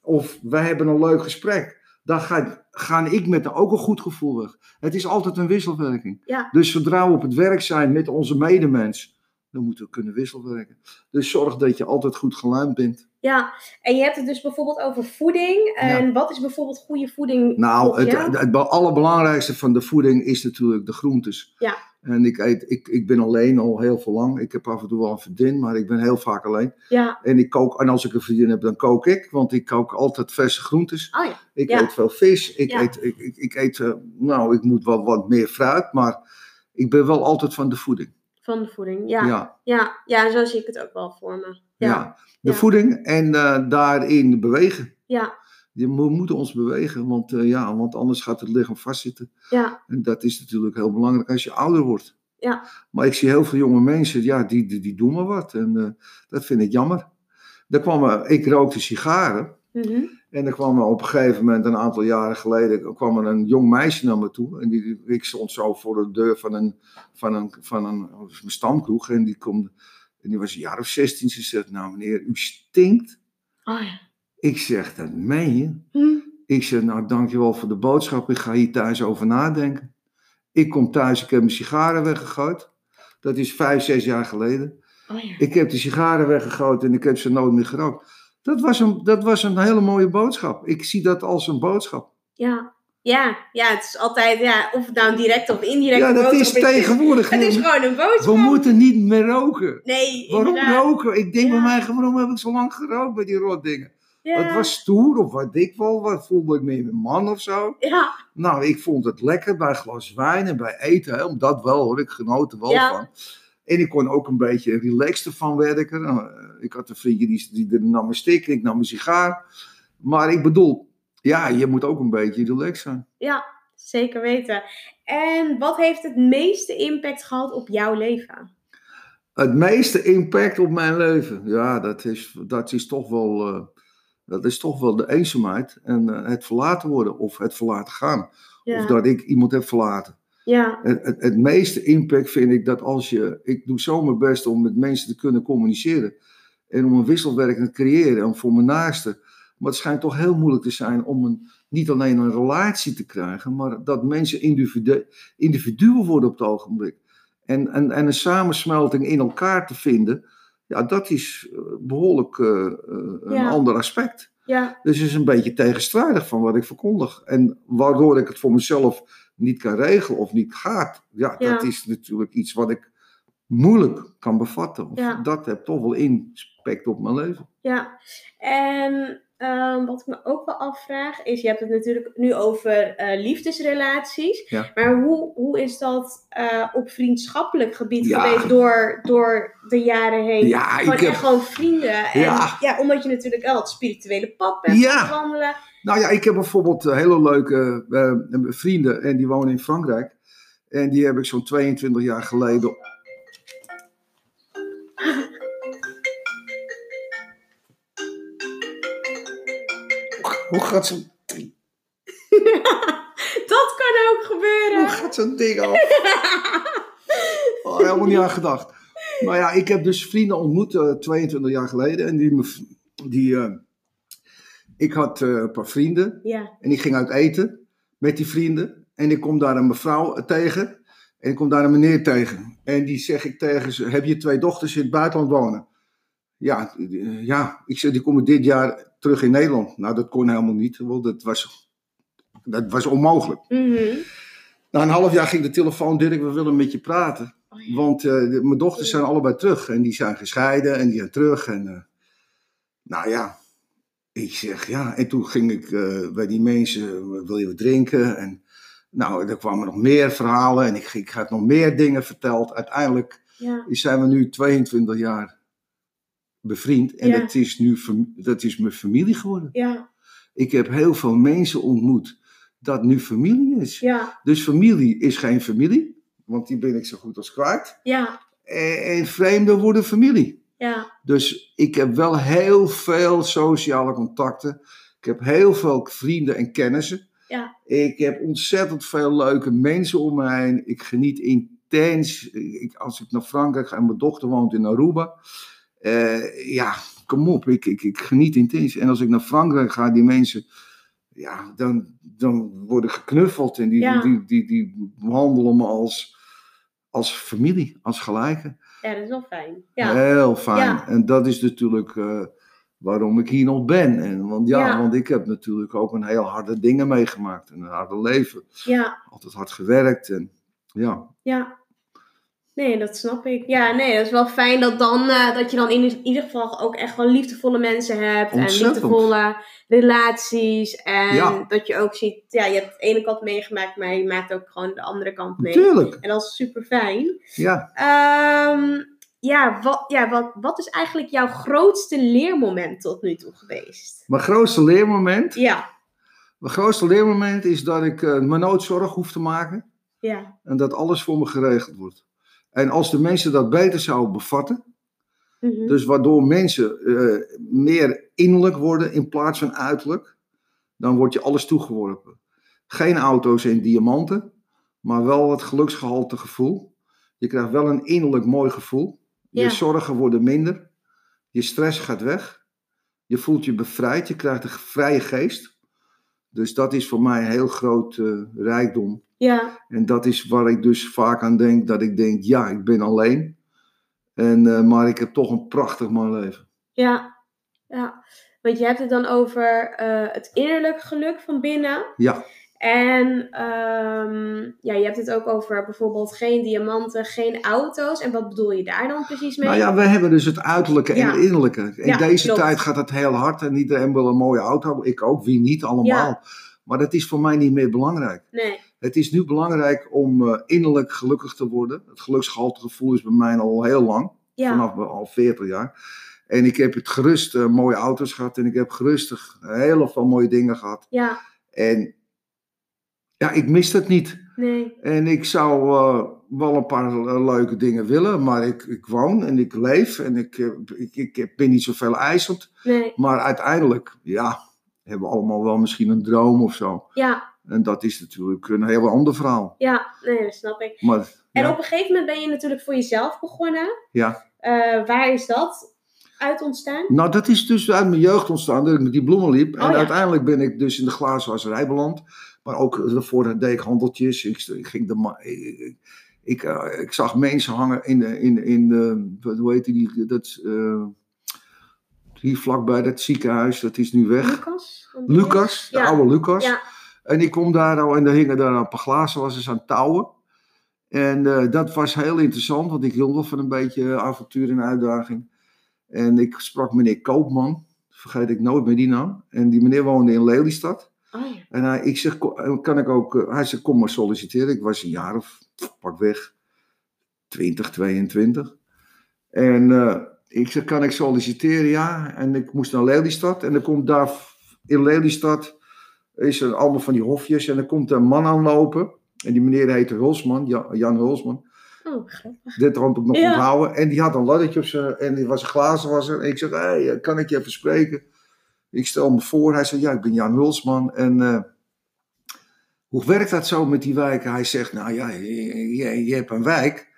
of wij hebben een leuk gesprek, dan ga, ga ik met ook een goed gevoel weg. Het is altijd een wisselwerking. Ja. Dus zodra we op het werk zijn met onze medemens, dan moeten we kunnen wisselwerken. Dus zorg dat je altijd goed geluimd bent. Ja, en je hebt het dus bijvoorbeeld over voeding. En wat is bijvoorbeeld goede voeding? Nou, het, het, het allerbelangrijkste van de voeding is natuurlijk de groentes. Ja. En ik, eet, ik, ik ben alleen al heel veel lang. Ik heb af en toe wel een vriendin, maar ik ben heel vaak alleen. Ja, En, ik kook, en als ik een vriendin heb, dan kook ik. Want ik kook altijd verse groentes. oh ja. Ik Ja. eet veel vis. Ik Ja. eet, ik, ik, ik eet eh, nou, ik moet wel wat meer fruit. Maar ik ben wel altijd van de voeding. Van de voeding. Ja. Ja. ja. Zo zie ik het ook wel voor me. ja. Ja. De Ja. voeding en eh, daarin bewegen. Ja, We moeten ons bewegen, want, eh, ja, want anders gaat het lichaam vastzitten. ja, En dat is natuurlijk heel belangrijk als je ouder wordt. Ja. Maar ik zie heel veel jonge mensen, ja, die, die, die doen maar wat. En eh, dat vind ik jammer. Er kwam, ik rookte sigaren. Mhm. En er kwam er op een gegeven moment, een aantal jaren geleden, kwam er een jong meisje naar me toe. En die, ik stond zo voor de deur van een, van een, van een, een stamkroeg. En die, komt, en die was een jaar of 16. Ze zegt, nou meneer, u stinkt. Oh ja. Ik zeg, dat meen je? Hm. Ik zeg, nou dankjewel voor de boodschap. Ik ga hier thuis over nadenken. Ik kom thuis, ik heb mijn sigaren weggegooid. Dat is vijf, zes jaar geleden. Oh ja. Ik heb de sigaren weggegooid en ik heb ze nooit meer gerookt. Dat was, een, dat was een hele mooie boodschap. Ik zie dat als een boodschap. Ja. Ja, ja, het is altijd, ja, of het nou een directe of indirecte Ja, dat is tegenwoordig. Het is gewoon een boodschap. We moeten niet meer roken. Nee, Waarom inderdaad. roken? Ik denk Ja. bij mij, waarom heb ik zo lang gerookt met die rotdingen? Ja. Het was stoer of wat ik wel, wat voelde ik me een man of zo. Ja, Nou, ik vond het lekker bij een glas wijn en bij eten. Hè, dat wel hoor, ik genoot er wel Ja. van. En ik kon ook een beetje relaxed ervan werken. Nou, eh, ik had een vriendje die, die, nam een stik ik nam een sigaar. Maar ik bedoel, ja, je moet ook een beetje relaxed zijn. ja, zeker weten. En wat heeft het meeste impact gehad op jouw leven? Het meeste impact op mijn leven, ja, dat is, dat is, toch, wel, eh, dat is toch wel de eenzaamheid. En eh, het verlaten worden of het verlaten gaan. Ja, Of dat ik iemand heb verlaten. Ja, Het, het, het meeste impact vind ik dat als je. Ik doe zo mijn best om met mensen te kunnen communiceren. En om een wisselwerking te creëren. En voor mijn naasten. Maar het schijnt toch heel moeilijk te zijn om een, niet alleen een relatie te krijgen. Maar dat mensen individu, individuen worden op het ogenblik. En, en, en een samensmelting in elkaar te vinden. Ja, dat is eh, behoorlijk eh, eh, een Ja. ander aspect. ja, Dus het is een beetje tegenstrijdig van wat ik verkondig. En waardoor ik het voor mezelf niet kan regelen of niet gaat. Ja, Ja. dat is natuurlijk iets wat ik moeilijk kan bevatten. Ja. Dat heeft toch wel impact op mijn leven. ja. En ehm, wat ik me ook wel afvraag is, je hebt het natuurlijk nu over eh, liefdesrelaties. Ja. Maar hoe, hoe is dat eh, op vriendschappelijk gebied Ja. geweest door, door de jaren heen? Ja, gewoon ik heb- gewoon vrienden. En, Ja. ja. omdat je natuurlijk wel het spirituele pad bent Ja. wandelen. Nou ja, ik heb bijvoorbeeld eh, hele leuke vrienden en die wonen in Frankrijk. En die heb ik zo'n 22 jaar geleden. Hoe gaat zo'n dat kan ook gebeuren. Hoe gaat zo'n ding af? Oh, helemaal niet aan gedacht. Maar ja, ik heb dus vrienden ontmoet eh, 22 jaar geleden. En die, die, eh, ik had eh, een paar vrienden. Ja, En ik ging uit eten met die vrienden. En ik kom daar een mevrouw tegen. En ik kom daar een meneer tegen. En die zeg ik tegen ze, heb je twee dochters in het buitenland wonen? Ja, ja. ik zeg, die komen dit jaar terug in Nederland. Nou, dat kon helemaal niet. Want dat was, dat was onmogelijk. Mhm. Na een half jaar ging de telefoon, Dirk, we willen met je praten. Oh ja. Want eh, de- mijn dochters zijn allebei terug. En die zijn gescheiden en die zijn terug. En, eh, nou ja, ik zeg ja. En toen ging ik eh, bij die mensen, wil je wat drinken? En nou, er kwamen nog meer verhalen. En ik, ik had nog meer dingen verteld. Uiteindelijk ja, zijn we nu 22 jaar bevriend. En Ja. dat, is nu, dat is mijn familie geworden. ja, Ik heb heel veel mensen ontmoet dat nu familie is. Ja, Dus familie is geen familie, want die ben ik zo goed als kwijt. ja, En, en vreemden worden familie. ja, Dus ik heb wel heel veel sociale contacten. Ik heb heel veel vrienden en kennissen. Ja. Ik heb ontzettend veel leuke mensen om me heen. Ik geniet intens. Ik, als ik naar Frankrijk ga en mijn dochter woont in Aruba. Eh, ja, kom op. Ik, ik, ik geniet intens. En als ik naar Frankrijk ga, die mensen. Ja, dan, dan worden geknuffeld. En die, Ja. die, die, die behandelen me als, als familie, als gelijke. ja, dat is wel fijn. Ja, Heel fijn. Ja. En dat is natuurlijk eh, waarom ik hier nog ben. En, want ja, Ja. want ik heb natuurlijk ook een heel harde dingen meegemaakt. En een harde leven. ja, Altijd hard gewerkt. En ja, ja. Nee, dat snap ik. Ja, nee, dat is wel fijn dat, dan, eh, dat je dan in ieder geval ook echt wel liefdevolle mensen hebt. En liefdevolle relaties. En Ja. dat je ook ziet, ja, je hebt de ene kant meegemaakt, maar je maakt ook gewoon de andere kant mee. natuurlijk. En dat is super fijn. Ja. Ehm, ja, wat, ja wat, wat is eigenlijk jouw grootste leermoment tot nu toe geweest? Mijn grootste leermoment. Ja, Mijn grootste leermoment is dat ik eh, me nooit zorg hoef te maken. ja, En dat alles voor me geregeld wordt. En als de mensen dat beter zouden bevatten. mhm, Dus waardoor mensen eh, meer innerlijk worden in plaats van uiterlijk, dan wordt je alles toegeworpen. Geen auto's en diamanten, maar wel het geluksgehalte gevoel. Je krijgt wel een innerlijk mooi gevoel. Je Ja. zorgen worden minder. Je stress gaat weg. Je voelt je bevrijd. Je krijgt een vrije geest. Dus dat is voor mij een heel groot eh, rijkdom. ja, En dat is waar ik dus vaak aan denk. Dat ik denk, ja, ik ben alleen. En, eh, maar ik heb toch een prachtig mooi leven. ja, ja. Want je hebt het dan over eh, het innerlijk geluk van binnen. Ja, En ehm, ja, je hebt het ook over bijvoorbeeld geen diamanten, geen auto's. En wat bedoel je daar dan precies mee? nou ja, we hebben dus het uiterlijke en Ja. het innerlijke. In Ja, deze klopt. tijd gaat het heel hard en iedereen wil een mooie auto. Ik ook, wie niet, allemaal. Maar dat is voor mij niet meer belangrijk. Nee, Het is nu belangrijk om eh, innerlijk gelukkig te worden. Het geluksgehalte gevoel is bij mij al heel lang. ja, vanaf al 40 jaar. En ik heb het gerust eh, mooie auto's gehad en ik heb gerustig heel veel mooie dingen gehad. ja, En ja, ik mis het niet. nee, En ik zou eh, wel een paar eh, leuke dingen willen, maar ik, ik woon en ik leef en ik, eh, ik, ik, ik ben niet zoveel eisend. nee, Maar uiteindelijk, ja, hebben we allemaal wel misschien een droom of zo. ja, En dat is natuurlijk een heel ander verhaal. ja, nee, dat snap ik. Maar En ja, op een gegeven moment ben je natuurlijk voor jezelf begonnen. ja. Waar is dat uit ontstaan? Nou, dat is dus uit mijn jeugd ontstaan, dat ik met die bloemen liep. En Oh, ja. uiteindelijk ben ik dus in de glazenwasserij beland. Maar ook daarvoor deed ik handeltjes. Ik, ik ging de, ik, ik, eh, ik zag mensen hangen in de, in, in de, hoe heet die, dat, eh, hier vlakbij dat ziekenhuis, dat is nu weg. Lucas? Lucas, de Ja. oude Lucas. Ja. En ik kom daar nou en daar hingen daar een paar glazenwassers aan touwen. En eh, dat was heel interessant, want ik hield wel van een beetje avontuur en uitdaging. En ik sprak meneer Koopman, vergeet ik nooit meer die naam. En die meneer woonde in Lelystad. Oh ja. En hij, ik zeg, kan ik ook, eh, hij zegt, kom maar solliciteren. Ik was een jaar of, pak weg, 20, 22. En eh, ik zeg, kan ik solliciteren? Ja. En ik moest naar Lelystad. En dan komt daar in Lelystad, is er allemaal van die hofjes. En dan komt er een man aanlopen. En die meneer heette Hulsman, Ja- Jan Hulsman. Oh, grappig. Dit heb ik nog Ja. onthouden. En die had een laddertje op zijn, en die was een glazenwasser. En ik zeg, hey, eh, kan ik je even spreken? Ik stel me voor. Hij zei, ja, ik ben Jan Hulsman. En eh, hoe werkt dat zo met die wijken? Hij zegt, nou ja, je, je, je hebt een wijk.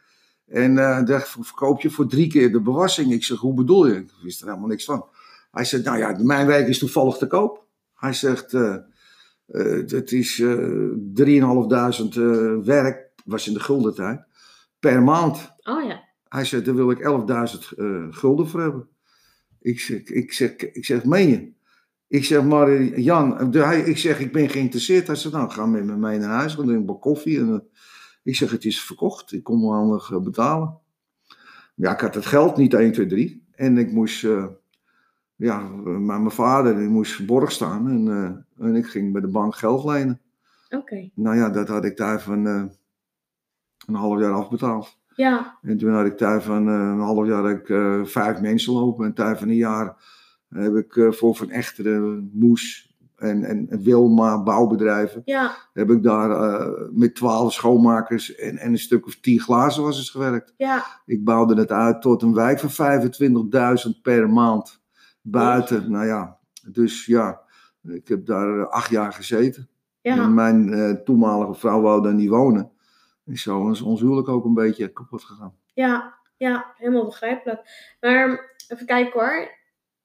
En eh daar verkoop je voor drie keer de bewassing. Ik zeg, hoe bedoel je? Ik wist er helemaal niks van. Hij zegt, nou ja, mijn wijk is toevallig te koop. Hij zegt, eh, het is eh 3.500 eh, werk, was in de guldentijd, per maand. Oh ja. Hij zegt, daar wil ik 11.000 eh, gulden voor hebben. Ik zeg, ik, zeg, ik zeg, meen je? Ik zeg, maar eh, Jan, hij, ik zeg, ik ben geïnteresseerd. Hij zegt, nou, ga met me mee naar huis, dan drink ik een bak koffie. En, eh, ik zeg, het is verkocht, ik kom nog eh, betalen. Ja, ik had het geld niet 1, 2, 3. En ik moest, ja, maar mijn vader die moest borg staan. En, en ik ging bij de bank geld lenen. Oké. Nou ja, dat had ik daar van een half jaar afbetaald. Ja. En toen had ik daar van een half jaar ik, vijf mensen lopen. En daar van een jaar heb ik eh, voor Van Echteren, Moes, en, en Wilma bouwbedrijven. Ja, Heb ik daar eh, met twaalf schoonmakers en, en een stuk of tien glazenwassers gewerkt. ja, Ik bouwde het uit tot een wijk van 25.000 per maand buiten. Nou ja, dus ja, ik heb daar eh, acht jaar gezeten. En mijn toenmalige vrouw wou daar niet wonen. En zo is ons huwelijk ook een beetje kapot gegaan. Ja, ja, helemaal begrijpelijk. Maar even kijken hoor.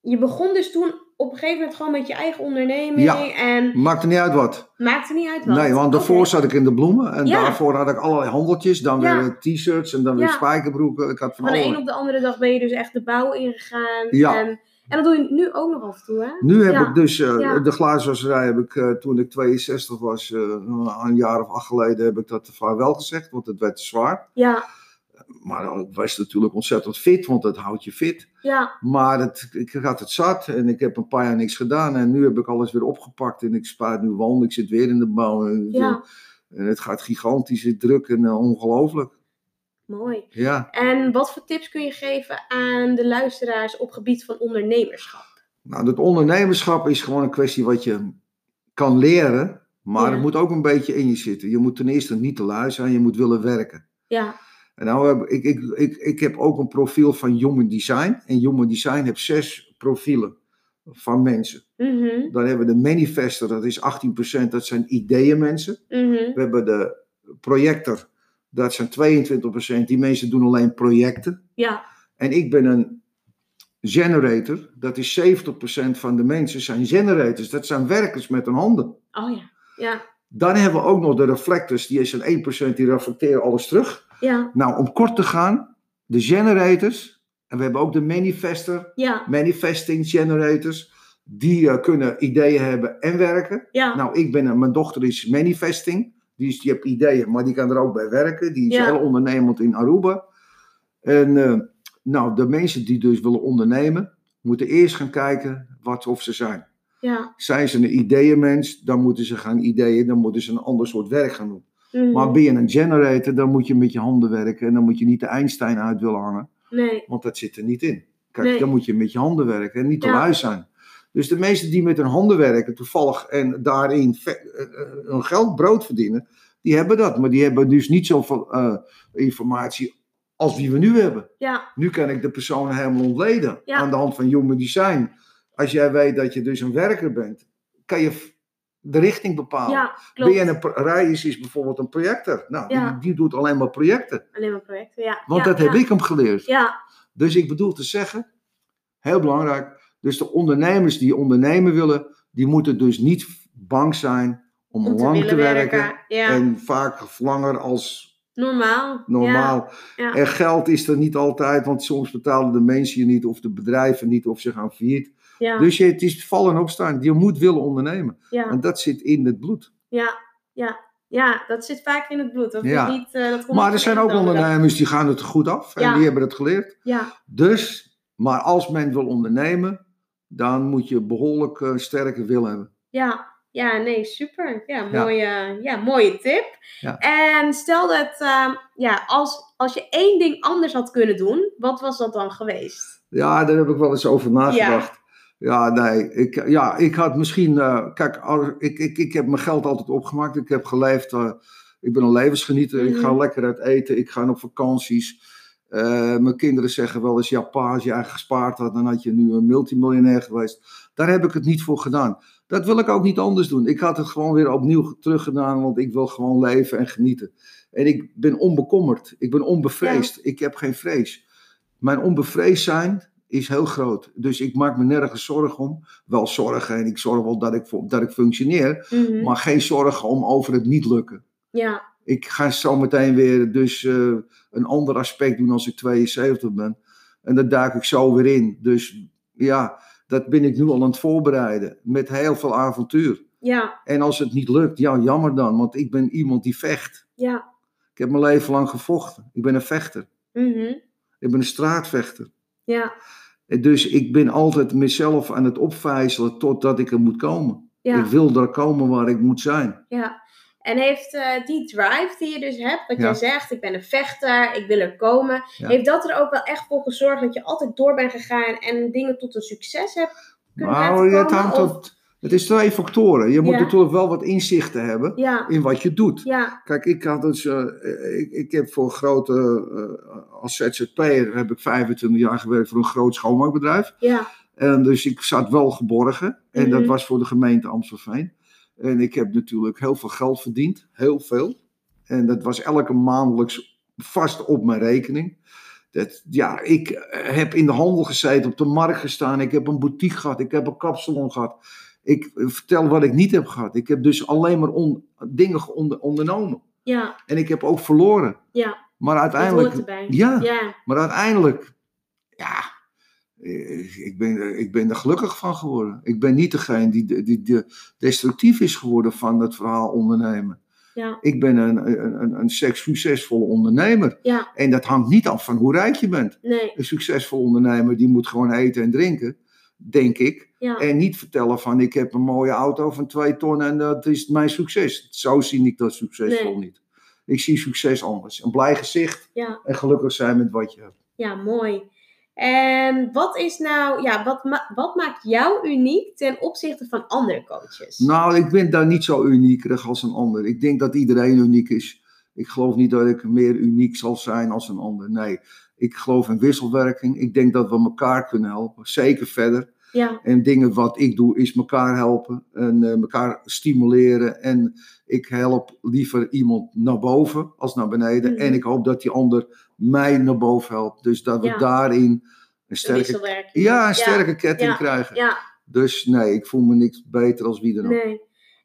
Je begon dus toen op een gegeven moment gewoon met je eigen onderneming. Ja. En Maakt er niet uit wat. maakte niet uit wat. Nee, want daarvoor zat ik in de bloemen. En Ja. daarvoor had ik allerlei handeltjes. Dan Ja. weer t-shirts en dan weer spijkerbroeken. Ik had van Van de een op de andere dag ben je dus echt de bouw ingegaan. Ja. En, en dat doe je nu ook nog af en toe, hè? Nu heb ik dus, Ja. de glazenwasserij heb ik eh, toen ik 62 was, eh, een jaar of acht geleden, heb ik dat vaarwel gezegd, want het werd te zwaar. Ja, Maar ik was natuurlijk ontzettend fit, want dat houdt je fit. ja, Maar het, ik had het zat en ik heb een paar jaar niks gedaan. En nu heb ik alles weer opgepakt en ik spaar nu wand. Ik zit weer in de bouw. En, ja. en het gaat gigantisch druk en eh, ongelooflijk. Mooi. Ja, En wat voor tips kun je geven aan de luisteraars op gebied van ondernemerschap? nou dat ondernemerschap is gewoon een kwestie wat je kan leren. Maar Ja. het moet ook een beetje in je zitten. Je moet ten eerste niet te lui zijn, je moet willen werken. Ja, En nou ik, ik, ik, ik heb ook een profiel van Human Design. En Human Design heeft zes profielen van mensen. mhm, Dan hebben we de manifester, dat is 18%, dat zijn ideeënmensen. mhm, We hebben de projector, dat zijn 22%, die mensen doen alleen projecten. ja, En ik ben een generator, dat is 70% van de mensen zijn generators. Dat zijn werkers met hun handen. oh ja, ja, Dan hebben we ook nog de reflectors, die is een 1%, die reflecteren alles terug. Ja, Nou, om kort te gaan, de generators, en we hebben ook de manifester, ja, manifesting generators, die eh, kunnen ideeën hebben en werken. ja, Nou, ik ben, mijn dochter is manifesting, die, is, die heeft ideeën, maar die kan er ook bij werken. Die is Ja. heel ondernemend in Aruba. En eh, nou, de mensen die dus willen ondernemen, moeten eerst gaan kijken wat of ze zijn. ja. Zijn ze een ideeënmens, dan moeten ze gaan ideeën, dan moeten ze een ander soort werk gaan doen. Mhm. Maar ben je een generator, dan moet je met je handen werken en dan moet je niet de Einstein uit willen hangen, Nee, want dat zit er niet in. Kijk, Nee. dan moet je met je handen werken en niet te Ja. lui zijn. Dus de mensen die met hun handen werken, toevallig en daarin ve- eh, eh, hun geld, brood verdienen, die hebben dat. Maar die hebben dus niet zoveel eh, informatie als die we nu hebben. ja, Nu kan ik de persoon helemaal ontleden Ja. aan de hand van human design. Als jij weet dat je dus een werker bent, kan je de richting bepalen. ja, een Reis is bijvoorbeeld een projector. Nou, Ja. die, die doet alleen maar projecten. Alleen maar projecten, ja. Want ja, dat heb ik hem geleerd. Ja, Dus ik bedoel te zeggen, heel belangrijk. Dus de ondernemers die ondernemen willen, die moeten dus niet bang zijn om, om te lang te werken. En vaak langer als normaal. normaal. Ja, En geld is er niet altijd, want soms betalen de mensen je niet of de bedrijven niet of ze gaan failliet. Ja, Dus je, het is vallen en opstaan. Je moet willen ondernemen. ja, En dat zit in het bloed. ja, ja. Ja, dat zit vaak in het bloed. Dat Ja. is niet, eh, dat Maar er zijn ook ondernemers die gaan het goed af. En die hebben het geleerd. Ja, Dus, maar als men wil ondernemen, dan moet je behoorlijk eh, sterke wil hebben. ja, ja, nee, super. Ja, mooie, ja, mooie tip. Ja. En stel dat, eh, ja, als, als je één ding anders had kunnen doen, wat was dat dan geweest? Ja, daar heb ik wel eens over nagedacht. Ja, nee. Ik, ja, ik had misschien. eh, kijk, ik, ik, ik heb mijn geld altijd opgemaakt. Ik heb geleefd. eh, ik ben een levensgenieter. Ik ga Mhm. lekker uit eten. Ik ga op vakanties. Eh, mijn kinderen zeggen wel eens: ja, pa, als je eigenlijk gespaard had, dan had je nu een multimiljonair geweest. Daar heb ik het niet voor gedaan. Dat wil ik ook niet anders doen. Ik had het gewoon weer opnieuw teruggedaan, want ik wil gewoon leven en genieten. En ik ben onbekommerd. Ik ben onbevreesd. Ik heb geen vrees. Mijn onbevreesd zijn is heel groot. Dus ik maak me nergens zorgen om. Wel zorgen en ik zorg wel dat ik, dat ik functioneer. Mhm. Maar geen zorgen om over het niet lukken. Ja, Ik ga zo meteen weer dus eh, een ander aspect doen als ik 72 ben. En daar duik ik zo weer in. Dus ja, dat ben ik nu al aan het voorbereiden. Met heel veel avontuur. ja, En als het niet lukt, ja, jammer dan. Want ik ben iemand die vecht. ja. Ik heb mijn leven lang gevochten. Ik ben een vechter. mhm, Ik ben een straatvechter. Ja, Dus ik ben altijd mezelf aan het opvijzelen totdat ik er moet komen. ja. Ik wil daar komen waar ik moet zijn. Ja, en heeft eh, die drive die je dus hebt, wat Ja. jij zegt, ik ben een vechter, ik wil er komen, Ja. heeft dat er ook wel echt voor gezorgd dat je altijd door bent gegaan en dingen tot een succes hebt kunnen Nou, laten het komen? hangt, Of- tot, Het is twee factoren. Je moet Ja. natuurlijk wel wat inzichten hebben Ja, in wat je doet. ja, Kijk, ik, had dus, eh, ik, ik heb voor grote, eh, als ZZP'er heb ik 25 jaar gewerkt voor een groot schoonmaakbedrijf. ja, En dus ik zat wel geborgen. En dat Mhm. was voor de gemeente Amstelveen. En ik heb natuurlijk heel veel geld verdiend. Heel veel. En dat was elke maandelijks vast op mijn rekening. Dat, ja, ik heb in de handel gezeten, op de markt gestaan. Ik heb een boutique gehad. Ik heb een kapsalon gehad. Ik eh, vertel wat ik niet heb gehad. Ik heb dus alleen maar on- dingen onder- ondernomen. ja, En ik heb ook verloren. ja. Maar uiteindelijk, ja, Ja, maar uiteindelijk, ja, eh, ik ben, ik ben er gelukkig van geworden. Ik ben niet degene die, die, die destructief is geworden van het verhaal ondernemen. ja, Ik ben een, een, een, een seks- succesvolle ondernemer. ja, En dat hangt niet af van hoe rijk je bent. nee, Een succesvol ondernemer die moet gewoon eten en drinken, denk ik. ja, En niet vertellen van ik heb een mooie auto van twee ton en dat is mijn succes. Zo zie ik dat succesvol Nee. niet. Ik zie succes anders. Een blij gezicht ja, en gelukkig zijn met wat je hebt. ja, mooi. En wat is nou, ja, wat, ma- wat maakt jou uniek ten opzichte van andere coaches? Nou, ik ben daar niet zo uniekerig als een ander. Ik denk dat iedereen uniek is. Ik geloof niet dat ik meer uniek zal zijn als een ander. Nee, ik geloof in wisselwerking. Ik denk dat we elkaar kunnen helpen. Zeker verder. Ja, En dingen wat ik doe is elkaar helpen en eh, elkaar stimuleren. En ik help liever iemand naar boven als naar beneden. Mhm. En ik hoop dat die ander mij naar boven helpt. Dus dat we Ja. daarin een sterke, ja, een sterke ketting krijgen. Ja, Dus nee, ik voel me niks beter als wie dan ook. nee.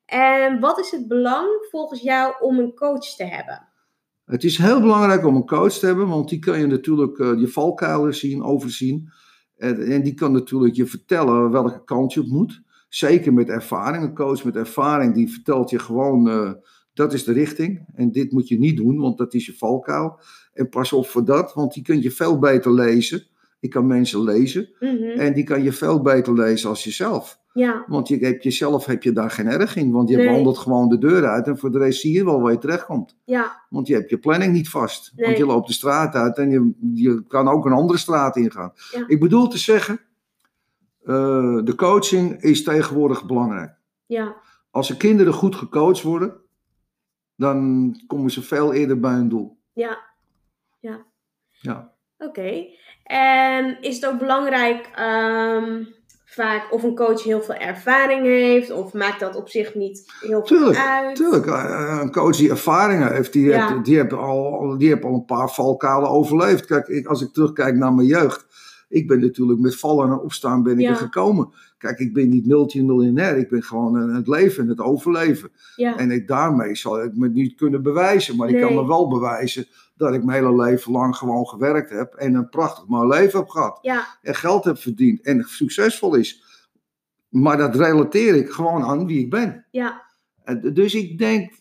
En wat is het belang volgens jou om een coach te hebben? Het is heel belangrijk om een coach te hebben, want die kan je natuurlijk eh, je valkuilen zien, overzien. En, die kan natuurlijk je vertellen welke kant je op moet. Zeker met ervaring. Een coach met ervaring die vertelt je gewoon, eh, dat is de richting. En dit moet je niet doen, want dat is je valkuil. En pas op voor dat, want die kun je veel beter lezen. Ik kan mensen lezen. Mhm. En die kan je veel beter lezen als jezelf. Ja, Want je hebt jezelf heb je daar geen erg in. Want je Nee. wandelt gewoon de deur uit. En voor de rest zie je wel waar je terechtkomt. ja, Want je hebt je planning niet vast. Nee. Want je loopt de straat uit en je, je kan ook een andere straat ingaan. Ja. Ik bedoel te zeggen, eh, de coaching is tegenwoordig belangrijk. ja, Als de kinderen goed gecoacht worden, dan komen ze veel eerder bij hun doel. ja. Ja. Oké. En is het ook belangrijk ehm, vaak of een coach heel veel ervaring heeft? Of maakt dat op zich niet heel veel Tuurlijk, uit? Tuurlijk, eh, een coach die ervaringen heeft, die, Ja. heeft, die, heeft al, die heeft al een paar valkuilen overleefd. Kijk, ik, als ik terugkijk naar mijn jeugd, ik ben natuurlijk met vallen en opstaan ben ik Ja. er gekomen. Kijk, ik ben niet multimiljonair, ik ben gewoon aan het leven en het overleven. Ja, En ik, daarmee zal ik me niet kunnen bewijzen, maar ik kan me wel bewijzen dat ik mijn hele leven lang gewoon gewerkt heb en een prachtig mooi leven heb gehad. ja, En geld heb verdiend en succesvol is. Maar dat relateer ik gewoon aan wie ik ben. ja, En Dus ik denk,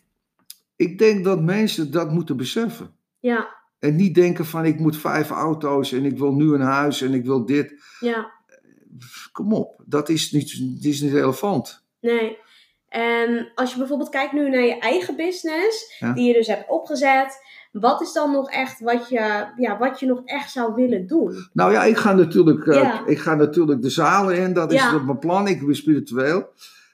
ik denk dat mensen dat moeten beseffen. ja, En niet denken van ik moet vijf auto's en ik wil nu een huis en ik wil dit. ja. Kom op, dat is niet, dat is niet relevant. Nee. En als je bijvoorbeeld kijkt nu naar je eigen business, Ja. die je dus hebt opgezet, wat is dan nog echt wat je, ja, wat je nog echt zou willen doen? Nou ja, ik ga natuurlijk, eh, Ja. ik ga natuurlijk de zalen in, dat is Ja. mijn plan. Ik ben spiritueel.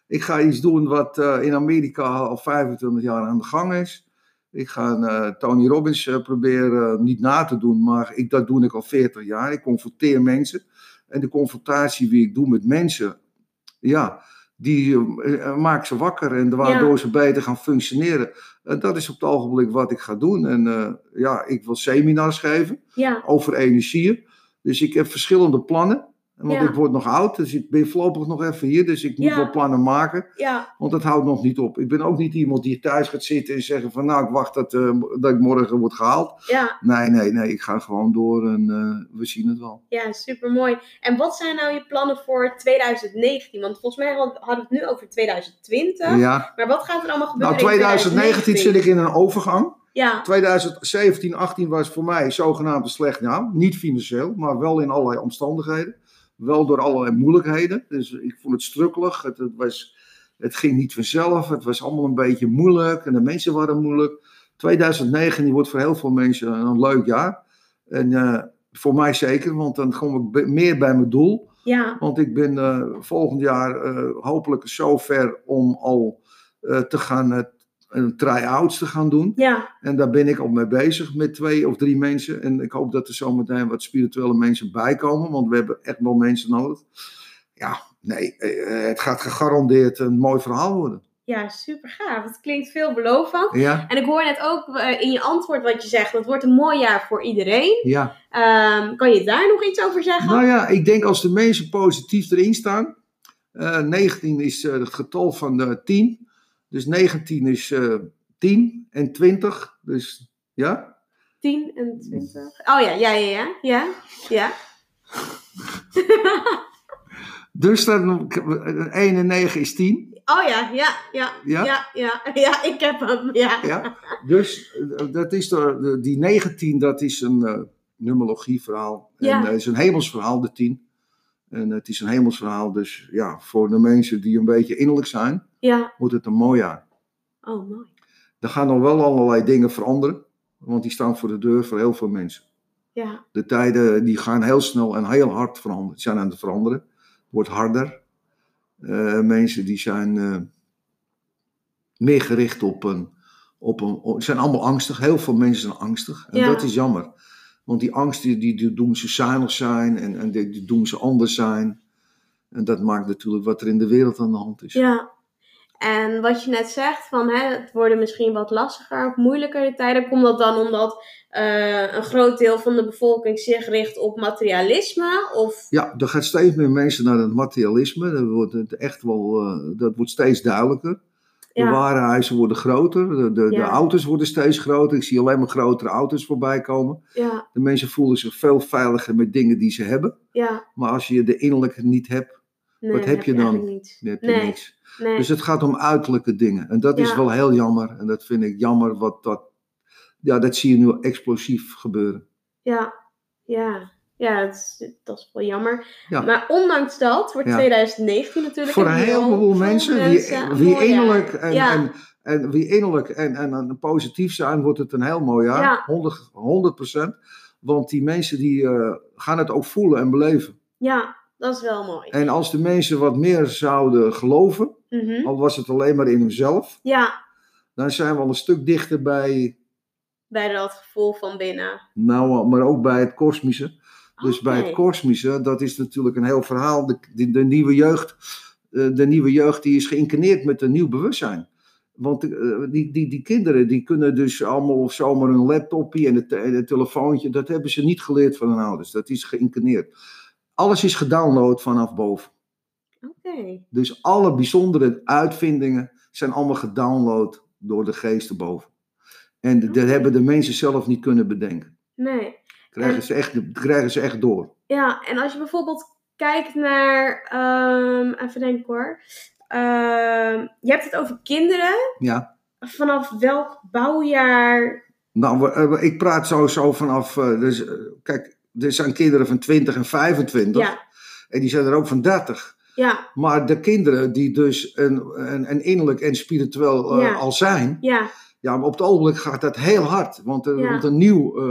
Ik ga iets doen wat eh, in Amerika al 25 jaar aan de gang is. Ik ga eh, Tony Robbins proberen niet na te doen, maar ik, dat doe ik al 40 jaar. Ik confronteer mensen. En de confrontatie die ik doe met mensen, ja, die eh, eh, maakt ze wakker en waardoor Ja. ze beter gaan functioneren. En dat is op het ogenblik wat ik ga doen. En eh, ja, ik wil seminars geven Ja, over energieën. Dus ik heb verschillende plannen. Want Ja. ik word nog oud, dus ik ben voorlopig nog even hier. Dus ik moet Ja. wel plannen maken. ja, Want dat houdt nog niet op. Ik ben ook niet iemand die thuis gaat zitten en zeggen van... Nou, ik wacht dat, eh, dat ik morgen word gehaald. ja, Nee, nee, nee. Ik ga gewoon door en eh, we zien het wel. ja, super mooi. En wat zijn nou je plannen voor 2019? Want volgens mij had- hadden we het nu over 2020. Ja. Maar wat gaat er allemaal gebeuren? Nou, in 2019 zit ik in een overgang. Ja, 2017, 18 was voor mij zogenaamd een slecht jaar. Niet financieel, maar wel in allerlei omstandigheden. Wel door allerlei moeilijkheden. Dus ik vond het strukkelig. Het, het, was, het ging niet vanzelf. Het was allemaal een beetje moeilijk. En de mensen waren moeilijk. 2019 wordt voor heel veel mensen een leuk jaar. En eh, voor mij zeker, want dan kom ik meer bij mijn doel. Ja, Want ik ben eh, volgend jaar eh, hopelijk zover om al te gaan het een try-outs te gaan doen. ja, En daar ben ik al mee bezig met twee of drie mensen. En ik hoop dat er zometeen wat spirituele mensen bij komen, want we hebben echt wel mensen nodig. Ja, nee, eh, het gaat gegarandeerd een mooi verhaal worden. ja, super gaaf. Het klinkt veelbelovend. Ja, En ik hoor net ook eh, in je antwoord wat je zegt, het wordt een mooi jaar voor iedereen. ja. Ehm, kan je daar nog iets over zeggen? Nou ja, ik denk als de mensen positief erin staan. eh 19 is het getal van de 10. Dus 19 is eh 10 en 20. Dus ja. 10 en 20. Oh ja, ja, ja, ja. Ja, ja. Dus dan 1 en 9 is 10. Oh ja, ja, ja. Ja? Ja, ja, ja, ik heb hem. Ja. Ja. Dus eh, dat is de, de- die 19, dat is een eh numerologieverhaal. Ja. En het is een hemelsverhaal, de 10. En het is een hemelsverhaal, dus ja, voor de mensen die een beetje innerlijk zijn, Ja. wordt het een mooi jaar. Oh, mooi. Er gaan nog wel allerlei dingen veranderen, want die staan voor de deur voor heel veel mensen. Ja, De tijden die gaan heel snel en heel hard veranderen. Zijn aan het veranderen. Het wordt harder. Eh, mensen die zijn eh, meer gericht op een, op een. zijn allemaal angstig. Heel veel mensen zijn angstig. En Ja. dat is jammer. Want die angst die, die, die doen ze zuinig zijn en, en die, die doen ze anders zijn. En dat maakt natuurlijk wat er in de wereld aan de hand is. ja. En wat je net zegt, van hè, het worden misschien wat lastiger of moeilijker tijden. Komt dat dan omdat eh, een groot deel van de bevolking zich richt op materialisme? Of Ja, er gaat steeds meer mensen naar het materialisme. Dat wordt het echt wel, eh, dat wordt steeds duidelijker. De warenhuizen worden groter, de, de, de auto's worden steeds groter. Ik zie alleen maar grotere auto's voorbij komen. ja, De mensen voelen zich veel veiliger met dingen die ze hebben. ja. Maar als je de innerlijke niet hebt, Nee, Wat heb je dan? heb je Nee. niks. Nee. Dus het gaat om uiterlijke dingen. En dat is wel heel jammer. En dat vind ik jammer, wat dat, ja, dat zie je nu explosief gebeuren. Ja, ja. Ja, dat is, dat is wel jammer. Ja. Maar ondanks dat wordt Ja. 2019 natuurlijk Voor een heel heleboel mensen, mooi jaar. innerlijk en, en, en wie innerlijk en, en, en positief zijn, wordt het een heel mooi jaar. Ja. 100, 100%. Want die mensen die eh, gaan het ook voelen en beleven. Ja, dat is wel mooi. En als de mensen wat meer zouden geloven, Mhm. al was het alleen maar in hunzelf, Ja, dan zijn we al een stuk dichter bij, bij dat gevoel van binnen. nou, maar ook bij het kosmische. Dus bij het kosmische, dat is natuurlijk een heel verhaal. De, de, de nieuwe jeugd, eh, de nieuwe jeugd die is geïncarneerd met een nieuw bewustzijn. Want eh, die, die, die kinderen die kunnen dus allemaal zomaar een laptopje en het, en het telefoontje, dat hebben ze niet geleerd van hun ouders. Dat is geïncarneerd. Alles is gedownload vanaf boven. Oké. Dus alle bijzondere uitvindingen zijn allemaal gedownload door de geesten boven. En dat hebben de mensen zelf niet kunnen bedenken. Nee. Krijgen En- ze echt, krijgen ze echt door. Ja, en als je bijvoorbeeld kijkt naar. ehm, even denken hoor. Ehm, je hebt het over kinderen. Ja. Vanaf welk bouwjaar? Nou, eh, ik praat sowieso vanaf. eh, dus, eh, kijk, er zijn kinderen van 20 en 25. Ja, En die zijn er ook van 30. ja, Maar de kinderen die dus een, een, een innerlijk en spiritueel eh, Ja. al zijn. ja. Ja, maar op het ogenblik gaat dat heel hard. Want er Ja. komt een nieuw. eh,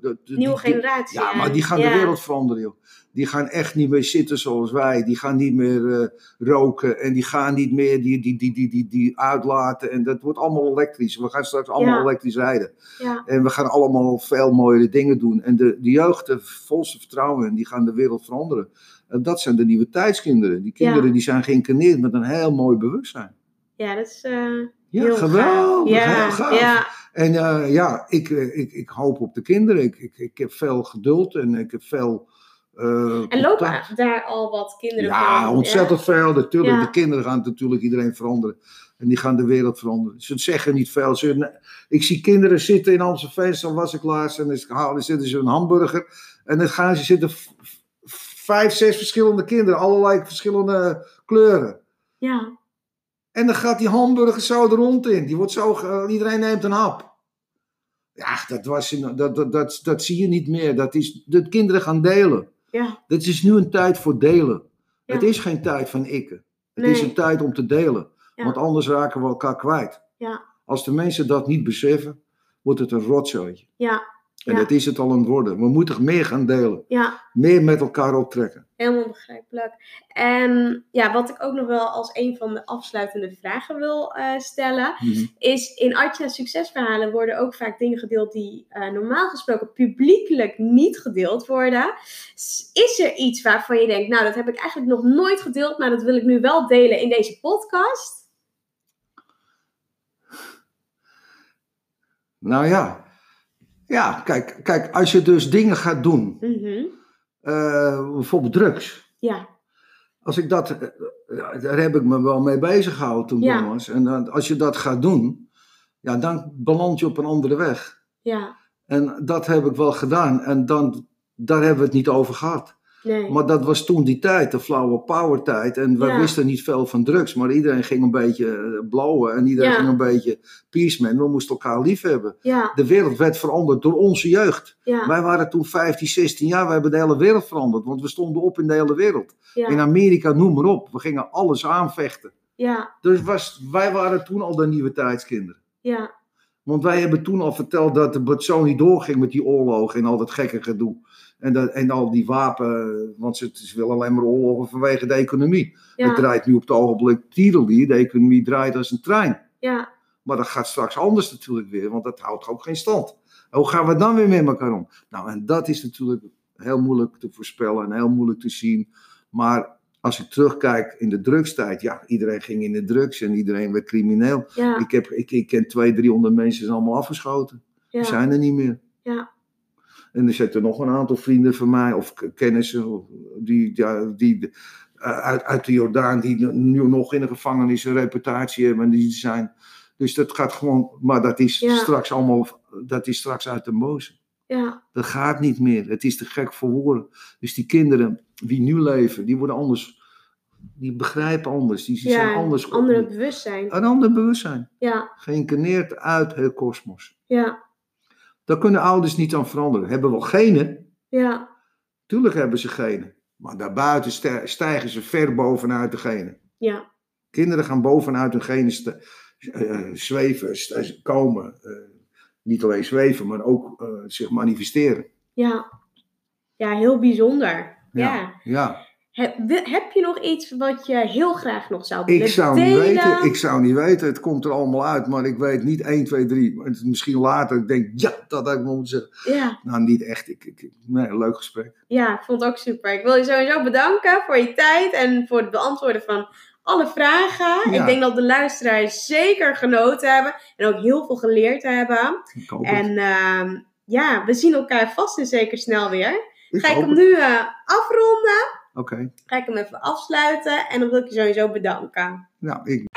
de- de- Nieuwe die- generatie. Ja, maar die gaan de wereld veranderen, joh. Die gaan echt niet meer zitten zoals wij. Die gaan niet meer eh, roken. En die gaan niet meer die, die, die, die, die, die uitlaten. En dat wordt allemaal elektrisch. We gaan straks allemaal elektrisch rijden. Ja, En we gaan allemaal veel mooiere dingen doen. En de, de jeugd, er volste vertrouwen die gaan de wereld veranderen. En dat zijn de nieuwe tijdskinderen. Die kinderen die zijn geïncarneerd met een heel mooi bewustzijn. ja dat is. eh, Ja, geweldig. Ja, heel gaaf. ja, En eh, ja, ik, eh, ik, ik hoop op de kinderen. Ik, ik, ik heb veel geduld en ik heb veel. eh, En lopen daar al wat kinderen Ja, van? ontzettend veel. Natuurlijk, Ja. de kinderen gaan natuurlijk iedereen veranderen. En die gaan de wereld veranderen. Ze zeggen niet veel. Ze, ik zie kinderen zitten in Amstelveen, zo was ik laatst. En dan dan zitten ze een hamburger. En dan gaan ze zitten vijf, zes verschillende kinderen. Allerlei verschillende kleuren. Ja, En dan gaat die hamburger zo er rond in. Die wordt zo, iedereen neemt een hap. Ja, dat, was, in- dat, dat, dat, dat zie je niet meer. Dat is, de kinderen gaan delen. ja, Het is nu een tijd voor delen. Ja. Het is geen tijd van ikken. Het Nee. is een tijd om te delen. Ja. Want anders raken we elkaar kwijt. Ja. Als de mensen dat niet beseffen, wordt het een rotzooitje. ja. En Ja. dat is het al aan het worden. We moeten meer gaan delen. Ja, Meer met elkaar optrekken. helemaal begrijpelijk. En ja, wat ik ook nog wel als een van de afsluitende vragen wil eh, stellen, Mhm. is in Artja succesverhalen worden ook vaak dingen gedeeld die eh, normaal gesproken publiekelijk niet gedeeld worden. Is er iets waarvan je denkt, nou dat heb ik eigenlijk nog nooit gedeeld, maar dat wil ik nu wel delen in deze podcast? Nou ja. Ja, kijk, kijk, als je dus dingen gaat doen, Mhm. eh, bijvoorbeeld drugs. Ja, Als ik dat, eh, ja, daar heb ik me wel mee bezig gehouden toen Ja. Thomas. En als je dat gaat doen, ja, dan beland je op een andere weg. ja, En dat heb ik wel gedaan. En dan, daar hebben we het niet over gehad. Nee. Maar dat was toen die tijd, de flauwe power tijd. En we Ja. wisten niet veel van drugs. Maar iedereen ging een beetje eh, blauwen. En iedereen Ja. ging een beetje peaceman. We moesten elkaar lief hebben. Ja, De wereld werd veranderd door onze jeugd. Wij waren toen 15, 16 jaar. We hebben de hele wereld veranderd. Want we stonden op in de hele wereld. In Amerika, noem maar op. We gingen alles aanvechten. ja, Dus was, wij waren toen al de nieuwe tijdskinderen. ja, Want wij hebben toen al verteld dat het zo niet doorging met die oorlogen en al dat gekke gedoe. En, dat, en al die wapen, want ze, ze willen alleen maar oorlogen vanwege de economie. Het draait nu op het ogenblik tiedeldier, de economie draait als een trein. ja, Maar dat gaat straks anders natuurlijk weer, want dat houdt ook geen stand. Hoe gaan we dan weer met elkaar om? Nou, en dat is natuurlijk heel moeilijk te voorspellen en heel moeilijk te zien. Maar als ik terugkijk in de drugstijd, ja, iedereen ging in de drugs en iedereen werd crimineel. ja, Ik, heb, ik, ik ken 200, 300 mensen, zijn allemaal afgeschoten. Die ja, zijn er niet meer. ja, En er zitten nog een aantal vrienden van mij, of kennissen, die, ja, die eh, uit, uit de Jordaan, die nu nog in de gevangenis een reputatie hebben en die zijn. Dus dat gaat gewoon, maar dat is Ja. straks allemaal, dat is straks uit de boze. ja, Dat gaat niet meer. Het is te gek voor woorden. Dus die kinderen die nu leven, die worden anders, die begrijpen anders, die, die zijn anders. andere bewustzijn. Een ander bewustzijn. Ja, Geïncarneerd uit het kosmos. ja, Daar kunnen ouders niet aan veranderen. Hebben wel genen, ja, Tuurlijk hebben ze genen. Maar daarbuiten stijgen ze ver bovenuit de genen. ja, Kinderen gaan bovenuit hun genen ste- eh, zweven, st- komen. eh, niet alleen zweven, maar ook eh, zich manifesteren. ja. Ja, heel bijzonder. Ja. Ja. ja. Heb, je nog iets wat je heel graag nog zou willen Ik zou niet weten. Ik zou niet weten. Het komt er allemaal uit. Maar ik weet niet 1, 2, 3. Maar het is misschien later. Ik denk, ja, dat had ik moeten zeggen. Ja, Nou, niet echt. Ik, ik, nee, leuk gesprek. ja, ik vond het ook super. Ik wil je sowieso bedanken voor je tijd en voor het beantwoorden van alle vragen. Ja. Ik denk dat de luisteraars zeker genoten hebben en ook heel veel geleerd hebben. Ik hoop. En ehm, ja, we zien elkaar vast en zeker snel weer. Ik Ga ik hem nu eh, afronden? Oké. Ga ik hem even afsluiten en dan wil ik je sowieso bedanken. Nou, ik